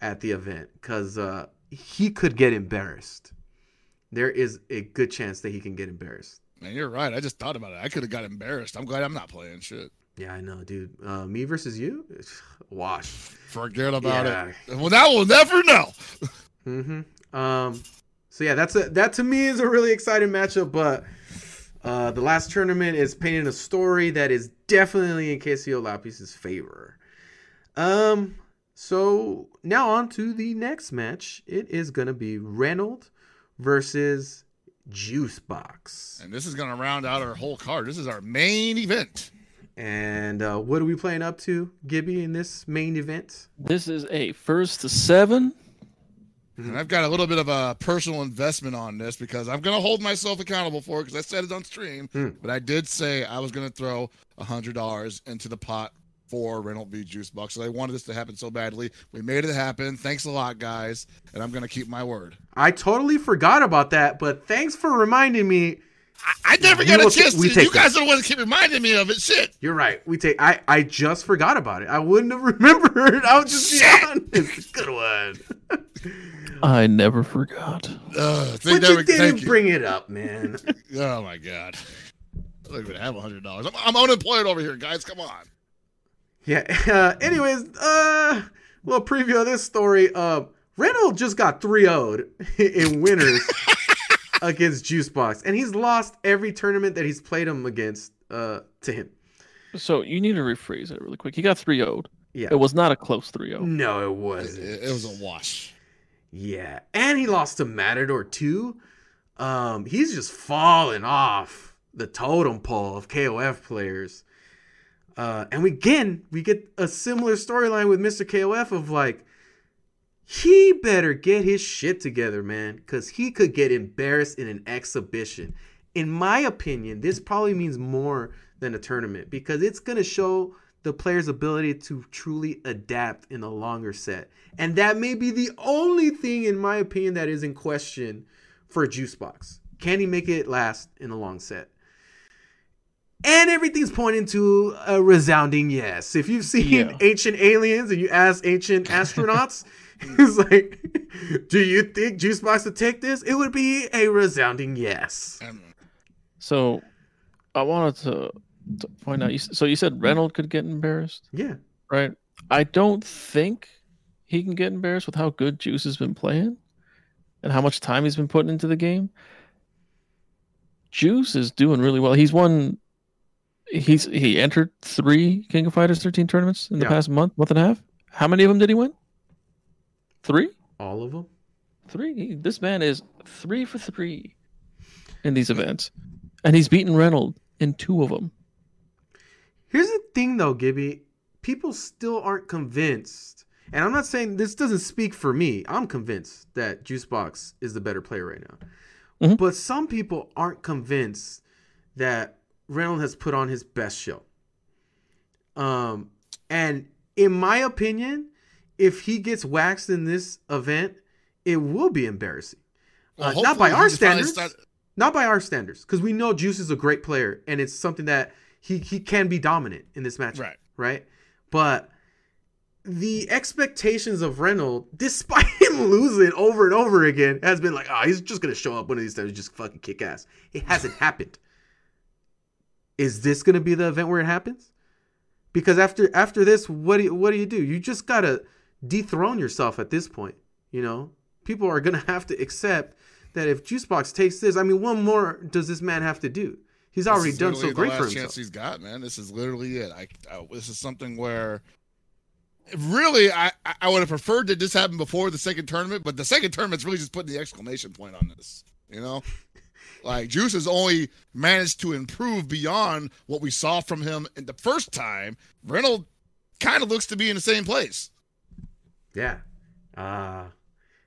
at the event because uh, he could get embarrassed. There is a good chance that he can get embarrassed. Man, you're right. I just thought about it. I could have got embarrassed. I'm glad I'm not playing shit. Yeah, I know, dude. Uh, me versus you, [sighs] wash. Forget about Yeah. it. Well, now we'll never know. Mm-hmm. Um. So yeah, that's a that to me is a really exciting matchup. But uh, the last tournament is painting a story that is definitely in KCO Lapis's favor. Um. So now on to the next match. It is gonna be Reynolds versus Juicebox. And this is going to round out our whole card. This is our main event. And uh, what are we playing up to, Gibby, in this main event? This is a first to seven. And I've got a little bit of a personal investment on this because I'm going to hold myself accountable for it because I said it on stream. Hmm. But I did say I was going to throw $100 into the pot for Reynolds v. Juice Box. So I wanted this to happen so badly. We made it happen. Thanks a lot, guys. And I'm going to keep my word. I totally forgot about that, but thanks for reminding me. I, I never We got a chance ta- we to. take You guys that. are the ones that keep reminding me of it. Shit. You're right. We take. I I just forgot about it. I wouldn't have [laughs] remembered. I'll just be Shit. honest. [laughs] Good one. I never forgot. Uh, But thank, you didn't you. bring it up, man. [laughs] Oh my god. I don't even have $100. I'm, I'm unemployed over here, guys. Come on. yeah. Uh, anyways, uh, little preview of this story. Uh, Reynolds just got 3 0 in winners against Juicebox, and he's lost every tournament that he's played him against. Uh, to him. So you need to rephrase it really quick. He got 3 0 Yeah. It was not a close 3 0. No, it It, wasn't. it was a wash. Yeah, and he lost to Matador too. Um, he's just falling off the totem pole of KOF players. Uh, and we, again, we get a similar storyline with Mr. KOF of like, he better get his shit together, man, because he could get embarrassed in an exhibition. In my opinion, this probably means more than a tournament because it's going to show the player's ability to truly adapt in a longer set. And that may be the only thing, in my opinion, that is in question for Juicebox. Can he make it last in a long set? And everything's pointing to a resounding yes. If you've seen Yeah. Ancient Aliens and you ask Ancient Astronauts, [laughs] [laughs] it's like, do you think Juicebox would take this? It would be a resounding yes. Um, so I wanted to, to point out. You, so you said Reynolds could get embarrassed, Yeah. right? I don't think he can get embarrassed with how good Juice has been playing and how much time he's been putting into the game. Juice is doing really well. He's won. He's he entered three King of Fighters 13 tournaments in the Yeah. past month, month and a half. How many of them did he win? Three. All of them? Three. This man is three for three in these events, and he's beaten Reynolds in two of them. Here's the thing, though, Gibby. People still aren't convinced, and I'm not saying this doesn't speak for me. I'm convinced that Juicebox is the better player right now. Mhm. But some people aren't convinced that Reynolds has put on his best show. Um, and in my opinion, if he gets waxed in this event, it will be embarrassing. well, Uh, not by our standards. start- not by our standards, because we know Juice is a great player, and it's something that he he can be dominant in this match, Right. Right, but the expectations of Reynolds, [laughs] despite him losing over and over again, has been like, oh, he's just gonna show up one of these times, just fucking kick ass. It hasn't [laughs] happened. Is this gonna be the event where it happens? Because after after this, what do you, what do you do? You just gotta dethrone yourself at this point. You know, people are gonna have to accept that if Juicebox takes this, I mean, what more does this man have to do? He's already done so great the for himself. chance he's got, man. This is literally it. I, I this is something where really I I- I would have preferred that this happened before the second tournament, but the second tournament's really just putting the exclamation point on this. You know, like Juice has only managed to improve beyond what we saw from him in the first time. Reynolds kind of looks to be in the same place. Yeah, uh,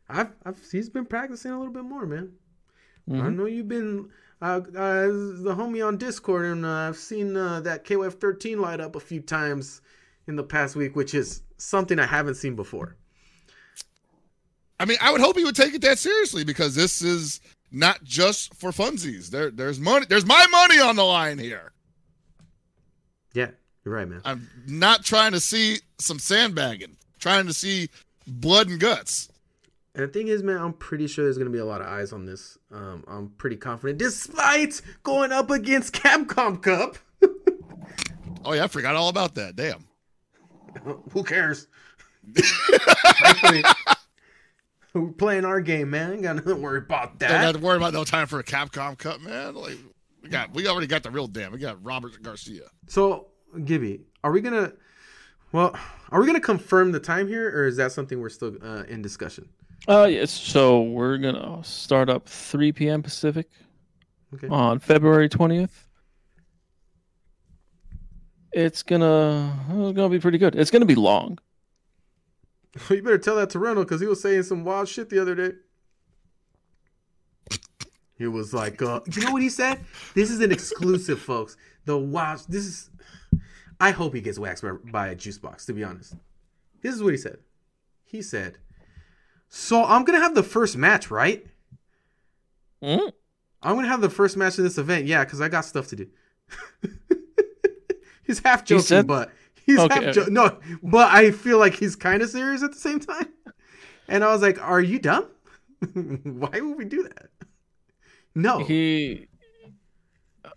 I've, I've he's been practicing a little bit more, man. I Mhm. know you've been uh, uh, the homie on Discord, and uh, I've seen uh, that KOF 13 light up a few times in the past week, which is something I haven't seen before. I mean, I would hope he would take it that seriously because this is not just for funsies. There, there's money. There's my money on the line here. Yeah, you're right, man. I'm not trying to see some sandbagging. Trying to see blood and guts. And the thing is, man, I'm pretty sure there's gonna be a lot of eyes on this. Um, I'm pretty confident, despite going up against Capcom Cup. [laughs] Oh yeah, I forgot all about that. Damn. [laughs] Who cares? [laughs] We're playing our game, man. Ain't got nothing to worry about Don't that. to worry about no time for a Capcom Cup, man. Like we got, we already got the real damn. We got Robert Garcia. So, Gibby, are we gonna? Well, are we gonna confirm the time here, or is that something we're still uh, in discussion? Uh, yes. So we're gonna start up 3 p.m. Pacific Okay. on February 20th. It's gonna it's gonna be pretty good. It's gonna be long. [laughs] you better tell that to Reynolds because he was saying some wild shit the other day. He was like, uh, you know what he said? This is an exclusive, folks. The wild. This is. I hope he gets waxed by, by a juice box. To be honest, this is what he said. He said, "So I'm gonna have the first match, right? Mm. I'm gonna have the first match of this event, yeah, because I got stuff to do." [laughs] he's half He joking, said- but he's Okay. half jo- no, but I feel like he's kind of serious at the same time. And I was like, "Are you dumb? [laughs] Why would we do that?" No, He.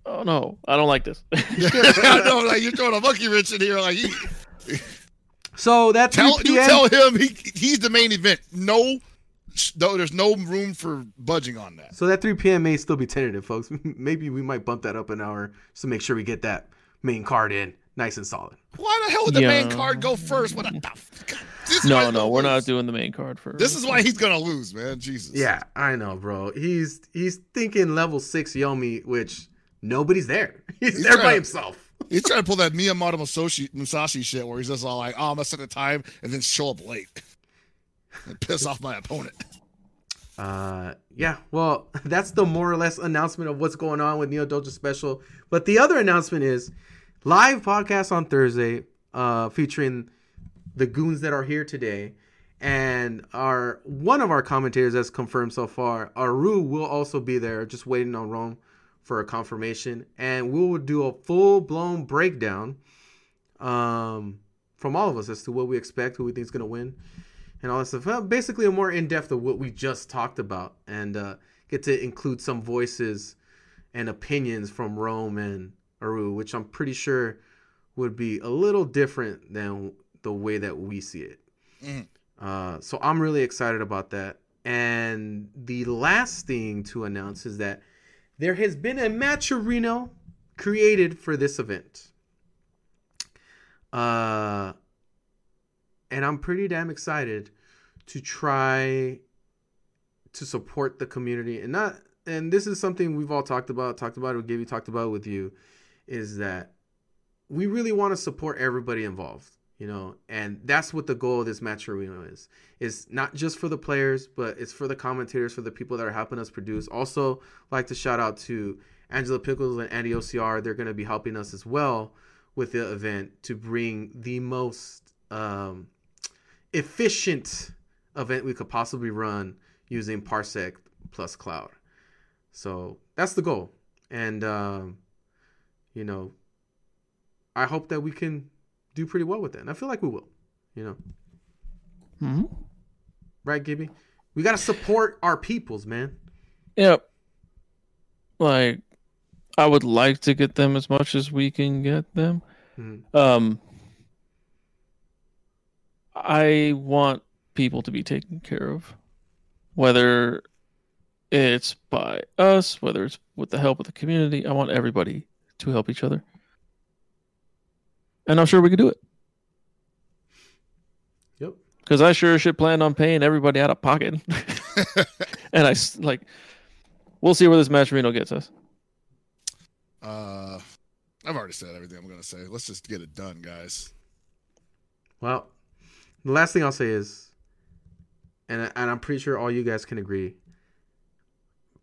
Oh no, I don't like this. [laughs] [laughs] I know, like you're throwing a monkey wrench in here. Like he, [laughs] so that 3 tell you tell him he he's the main event. No, no, there's no room for budging on that. so that 3 p.m. may still be tentative, folks. Maybe we might bump that up an hour just to make sure we get that main card in nice and solid. Why the hell would the main card go first? What the? God, this no, no, we're not doing the main card first. This is why he's gonna lose, man. Jesus. Yeah, I know, bro. He's he's thinking level six Yomi, which nobody's there. [laughs] He's, He's there by trying- himself. [laughs] He's trying to pull that Miyamoto Musashi, Musashi shit where he's just all like, oh, I'm going to set the time and then show up late [laughs] and piss off my opponent. Uh, yeah. Well, that's the more or less announcement of what's going on with Neo Dojo Special. But the other announcement is live podcast on Thursday, uh, featuring the goons that are here today. And our one of our commentators has confirmed so far, Aru will also be there, just waiting on Rome for a confirmation. And we will do a full blown breakdown um, from all of us as to what we expect, who we think is going to win, and all that stuff. Well, basically, a more in depth of what we just talked about, and uh, get to include some voices and opinions from Rome and Aru, which I'm pretty sure would be a little different than the way that we see it. Mhm. Uh, so I'm really excited about that. And the last thing to announce is that there has been a matcherino created for this event. Uh, and I'm pretty damn excited to try to support the community and not and this is something we've all talked about talked about it with Gibby talked about with you is that we really want to support everybody involved you know and that's what the goal of this matcherino is. Is not just for the players but it's for the commentators for the people that are helping us produce. Also like to shout out to angela pickles and andy ocr they're going to be helping us as well with the event to bring the most um, efficient event we could possibly run using parsec plus cloud. So that's the goal. And um, you know i hope that we can do pretty well with that and i feel like we will you know hmm right gibby we got to support our peoples man Yep. Like, I would like to get them as much as we can get them. Mhm. Um, I want people to be taken care of, whether it's by us, whether it's with the help of the community. I want everybody to help each other, and I'm sure we could do it. yep Because I sure should plan on paying everybody out of pocket, [laughs] [laughs] and I like. We'll see where this matcherino gets us. Uh, I've already said everything I'm going to say. Let's just get it done, guys. Well, the last thing I'll say is, and and I'm pretty sure all you guys can agree.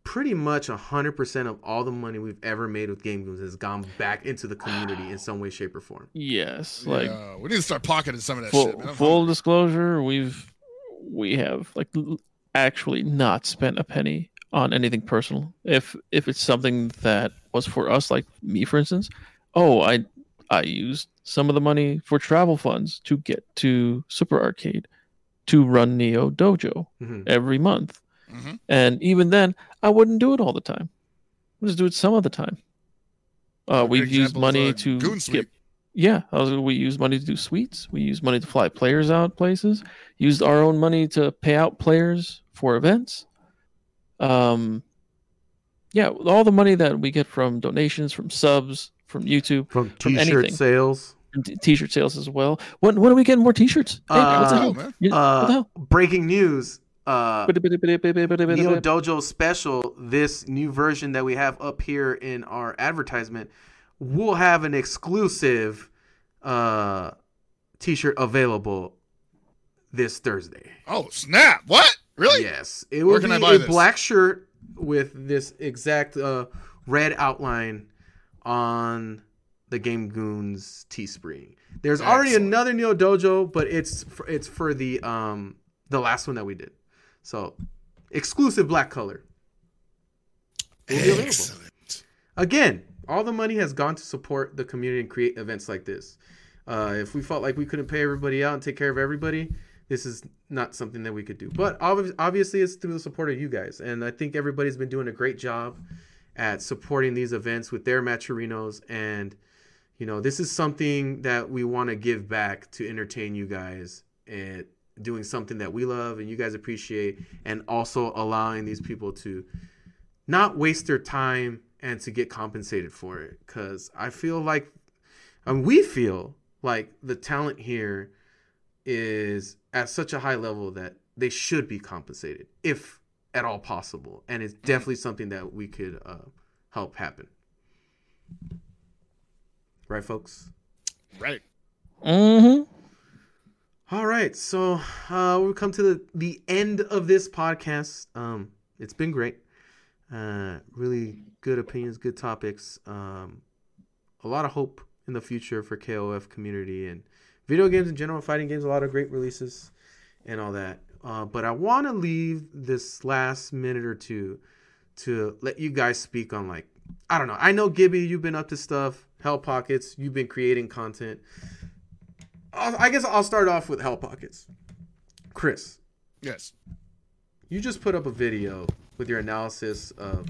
Pretty much hundred percent of all the money we've ever made with Game Goons has gone back into the community in some way, shape, or form. Yes, like yeah, we need to start pocketing some of that full, shit, man. Full disclosure, we've we have like actually not spent a penny on anything personal. If if it's something that was for us, like me for instance, oh I I used some of the money for travel funds to get to Super Arcade to run Neo Dojo Mhm. every month. Mhm. And even then, I wouldn't do it all the time. I just do it some of the time. Uh, we've used money uh, to Goon get Sweep. yeah, was, we use money to do suites. We use money to fly players out places. Used our own money to pay out players for events. Um, yeah, all the money that we get from donations, from subs, from YouTube, From From T-shirt anything. sales, t- t-shirt sales as well. When when are we getting more t-shirts? Hey, what the Uh, hell? man. You- what the uh, hell? breaking news. Uh, Neo Dojo special, this new version that we have up here in our advertisement, will have an exclusive uh, t-shirt available this Thursday. Oh, snap. What? Really? Yes, it will Where be I buy a this? black shirt with this exact uh, red outline on the Game Goons Teespring. There's already another Neo Dojo, but it's for, it's for the um the last one that we did. So exclusive black color. Will be available. Excellent. Again, all the money has gone to support the community and create events like this. Uh, if we felt like we couldn't pay everybody out and take care of everybody, this is not something that we could do. But obvi- obviously, it's through the support of you guys, and I think everybody's been doing a great job at supporting these events with their matcherinos. And you know, this is something that we want to give back to entertain you guys and doing something that we love and you guys appreciate, and also allowing these people to not waste their time and to get compensated for it. Because I feel like, and we feel like the talent here is at such a high level that they should be compensated if at all possible. And it's definitely something that we could uh, help happen. Right, folks? Right. Mm-hmm. All right, so uh, we've come to the, the end of this podcast. Um, it's been great. Uh, really good opinions, good topics. Um, a lot of hope in the future for KOF community and video games in general, fighting games. A lot of great releases and all that. Uh, but I want to leave this last minute or two to let you guys speak on like I don't know. I know Gibby, you've been up to stuff. Hell Pockets, you've been creating content. I guess I'll start off with Hell Pockets. Chris, Yes. you just put up a video with your analysis of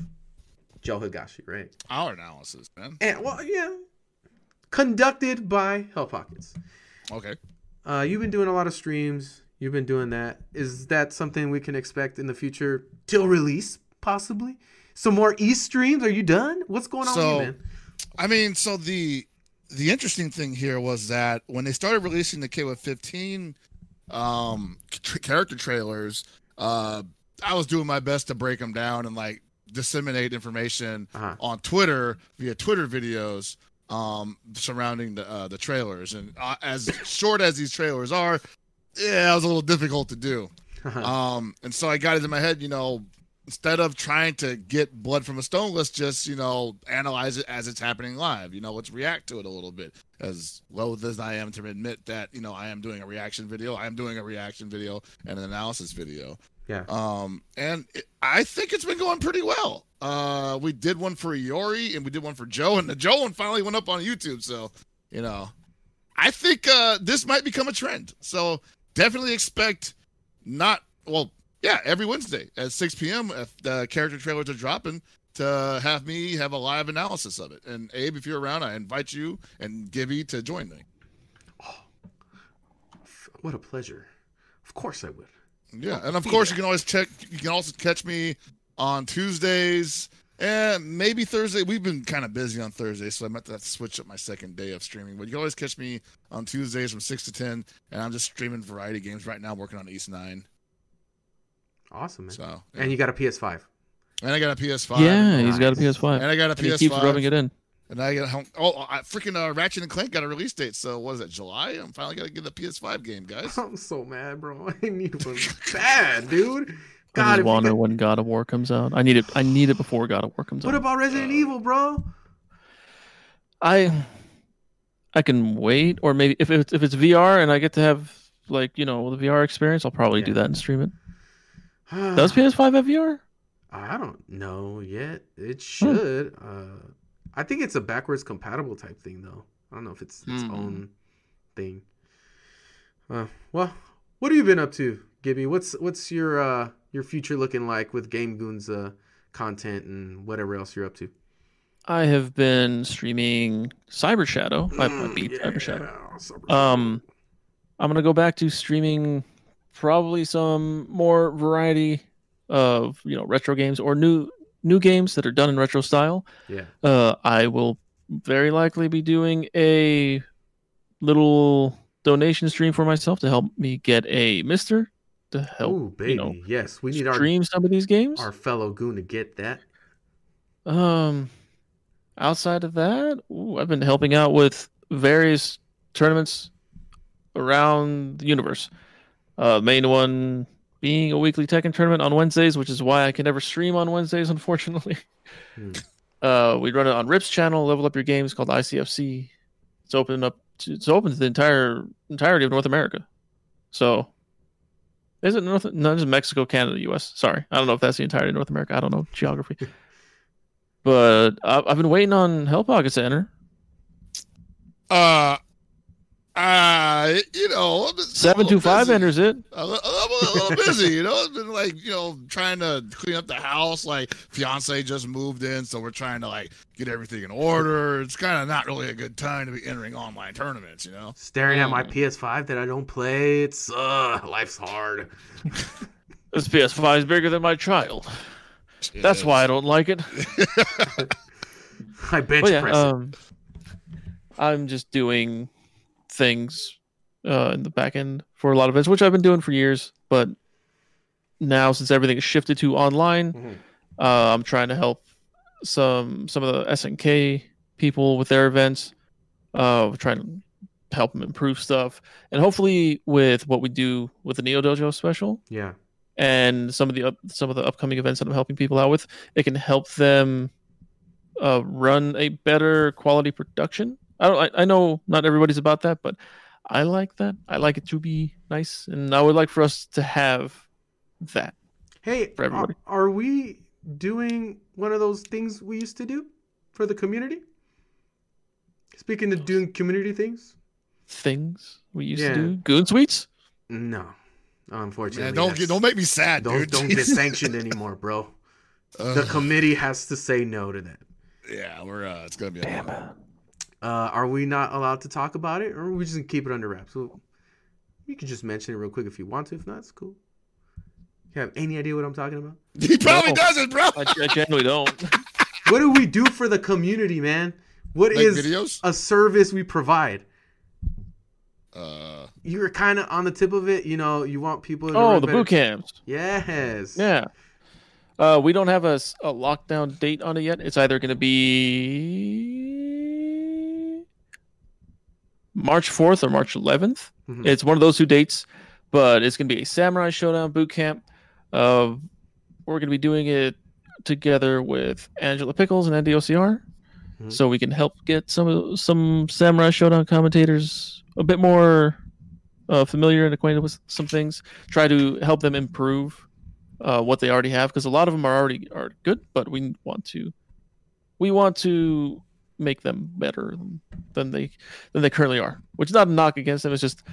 Joe Higashi, right? Our analysis, man. And well, yeah, conducted by Hell Pockets. Okay. Uh, you've been doing a lot of streams. You've been doing that. Is that something we can expect in the future till release, possibly? Some more E streams? Are you done? What's going on, with So- you, man? I mean, so the the interesting thing here was that when they started releasing the KOF 15 um tr- character trailers, uh I was doing my best to break them down and like disseminate information Uh-huh. on Twitter via Twitter videos um surrounding the uh, the trailers and uh, as short as these trailers are, yeah, it was a little difficult to do. [laughs] Um, and so I got it in my head, you know, instead of trying to get blood from a stone, let's just, you know, analyze it as it's happening live. You know, let's react to it a little bit. As loath as I am to admit that, you know, I am doing a reaction video, I am doing a reaction video and an analysis video. yeah. Um, and it, I think it's been going pretty well. Uh, we did one for Iori and we did one for Joe, and the Joe one finally went up on YouTube. So, you know, I think uh, this might become a trend. So definitely expect not well, yeah, every Wednesday at 6 p.m. if uh, the character trailers are dropping to have me have a live analysis of it. And Abe, if you're around, I invite you and Gibby to join me. Oh, what a pleasure. Of course I would. Yeah, oh, and of course you can always check. You can also catch me on Tuesdays and maybe Thursday. We've been kind of busy on Thursday, so I might have to switch up my second day of streaming. But you can always catch me on Tuesdays from six to ten, and I'm just streaming variety games right now. I'm Working on Ys Nine, Awesome, man. so yeah. And you got a PS5. and I got a PS5. Yeah, he's got a PS5. and I got a And he PS5. keeps rubbing it in. And I got home. Oh, I, freaking uh, Ratchet and Clank got a release date. So what is it? July? I'm finally gonna get the PS5 game, guys. [laughs] I'm so mad, bro. [laughs] I need one [laughs] bad, dude. I God, just if you when God of War comes out. I need it. I need it before God of War comes what out. What about Resident Evil, bro? I I can wait, or maybe if it's if it's VR and I get to have like you know the VR experience, I'll probably do that and stream it. Does [sighs] PS5 have VR? I don't know yet. It should. Uh, I think it's a backwards compatible type thing, though. I don't know if it's its Hmm. own thing. Uh, well, what have you been up to, Gibby? What's what's your uh, your future looking like with Game Goons uh, content and whatever else you're up to? I have been streaming Cyber Shadow. I, I beat Cyber Shadow. Yeah, Cyber Um, I'm gonna go back to streaming probably some more variety of you know retro games or new new games that are done in retro style. yeah. Uh, I will very likely be doing a little donation stream for myself to help me get a MiSTer to help Oh, baby. know, yes, we need our stream some of these games. our fellow goon to get that. Um, outside of that, ooh, I've been helping out with various tournaments around the universe. Uh, main one being a weekly Tekken tournament on Wednesdays, which is why I can never stream on Wednesdays, [laughs] unfortunately. Hmm. Uh, we run it on Rip's channel, Level Up Your Games, called ICFC. It's open up. To, it's open to the entire entirety of North America. So, is it North? No, it's Mexico, Canada, U.S. Sorry, I don't know if that's the entirety of North America. I don't know geography. [laughs] but I, I've been waiting on Hell Pockets to enter. Uh, uh, you know, I'm just a Seven little five enters it. I'm a, I'm a little busy, you know. It's been like, you know, trying to clean up the house. Like, fiance just moved in, so we're trying to like get everything in order. It's kind of not really a good time to be entering online tournaments, you know. Staring at my Mm. PS5 that I don't play. It's uh, life's hard. [laughs] This PS5 is bigger than my child. That's why I don't like it. [laughs] I bench But yeah, press it. um, I'm just doing things uh, in the back end for a lot of events, which I've been doing for years. But now, since everything is shifted to online, Mhm. uh, I'm trying to help some some of the SNK people with their events. Uh, trying to help them improve stuff, and hopefully with what we do with the Neo Dojo special Yeah. and some of the up, some of the upcoming events that I'm helping people out with, it can help them uh, run a better quality production. I don't. I, I know not everybody's about that, but I like that. I like it to be nice, and I would like for us to have that. Hey, For are, everybody. are we doing one of those things we used to do for the community? Speaking of doing community things, Things we used Yeah. to do. Goon suites. no, unfortunately, Man, don't get, don't make me sad, those dude. don't get [laughs] sanctioned anymore, bro. Ugh. The committee has to say no to that. yeah, we're uh, it's gonna be a Damn lot. It. Uh, are we not allowed to talk about it, or are we just gonna keep it under wraps? So you can just mention it real quick if you want to. If not, it's cool. You have any idea what I'm talking about? [laughs] He probably No. doesn't, bro. I, I generally don't. [laughs] What do we do for the community, man? What Make is videos. a service we provide? Uh, You're kind of on the tip of it. You know, you want people. To Oh, run the better- boot camps. Yes. Yeah. Uh, we don't have a lockdown date on it yet. It's either going to be March 4th or March 11th. Mhm. It's one of those two dates, but it's going to be a Samurai Shodown boot camp. Uh, we're going to be doing it together with Angela Pickles and NDOCR, Mhm. so we can help get some some Samurai Shodown commentators a bit more uh, familiar and acquainted with some things. Try to help them improve uh, what they already have because a lot of them are already are good, but we want to we want to make them better than, they than they currently are. Which is not a knock against them. It's just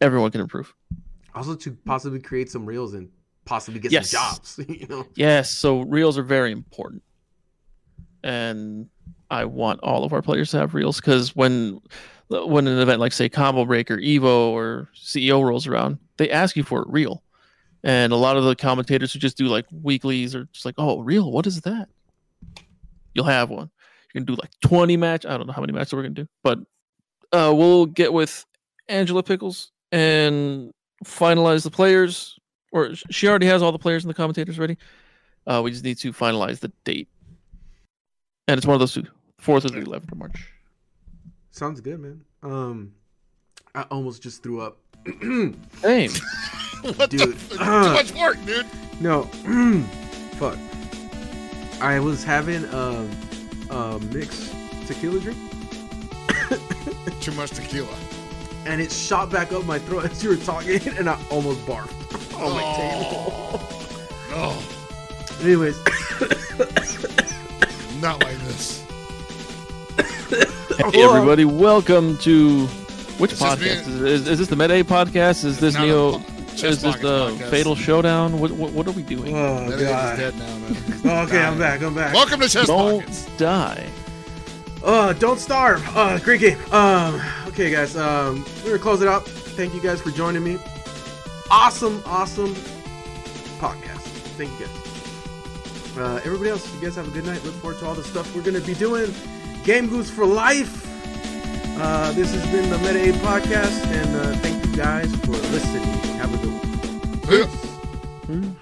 everyone can improve. Also, to possibly create some reels and possibly get Yes. some jobs. [laughs] You know. Yes, so reels are very important, and I want all of our players to have reels because when when an event like say Combo Breaker, Evo, or CEO rolls around, they ask you for a reel, and a lot of the commentators who just do like weeklies are just like, "Oh, reel, what is that?" You'll have one. You're gonna do like 20 match. I don't know how many matches we're gonna do, but uh, we'll get with Angela Pickles and finalize the players. Or she already has all the players and the commentators ready. Uh, we just need to finalize the date, and it's one of those two, fourth or the eleventh of March. Sounds good, man. Um, I almost just threw up. [clears throat] Same. [laughs] what Dude. the? Too much work, dude. no, [clears throat] fuck. I was having um Uh, a mixed tequila drink, Too much tequila. and it shot back up my throat as you were talking, and I almost barfed on my oh. table. oh. Anyways, not like this. [coughs] Hey everybody, welcome to which It's just me- podcast? Is, is, is this the Meta podcast? Is this Not a Neo? Po- Chess Is this the podcast. Fatal Showdown? What, what what are we doing? oh That is god. dead now, man. [laughs] Oh, okay, I'm back. I'm back. Welcome to Chess Don't Pockets. die. Uh, don't starve. Uh, great game. Um, okay, guys. Um, we're gonna close it out. Thank you guys for joining me. Awesome, awesome podcast. Thank you guys. Uh, everybody else, you guys have a good night. Look forward to all the stuff we're gonna be doing. Game Goons for life. Uh, this has been the Meta Aid podcast, and uh, thank you guys for listening. Have a good one. Yeah. Hmm.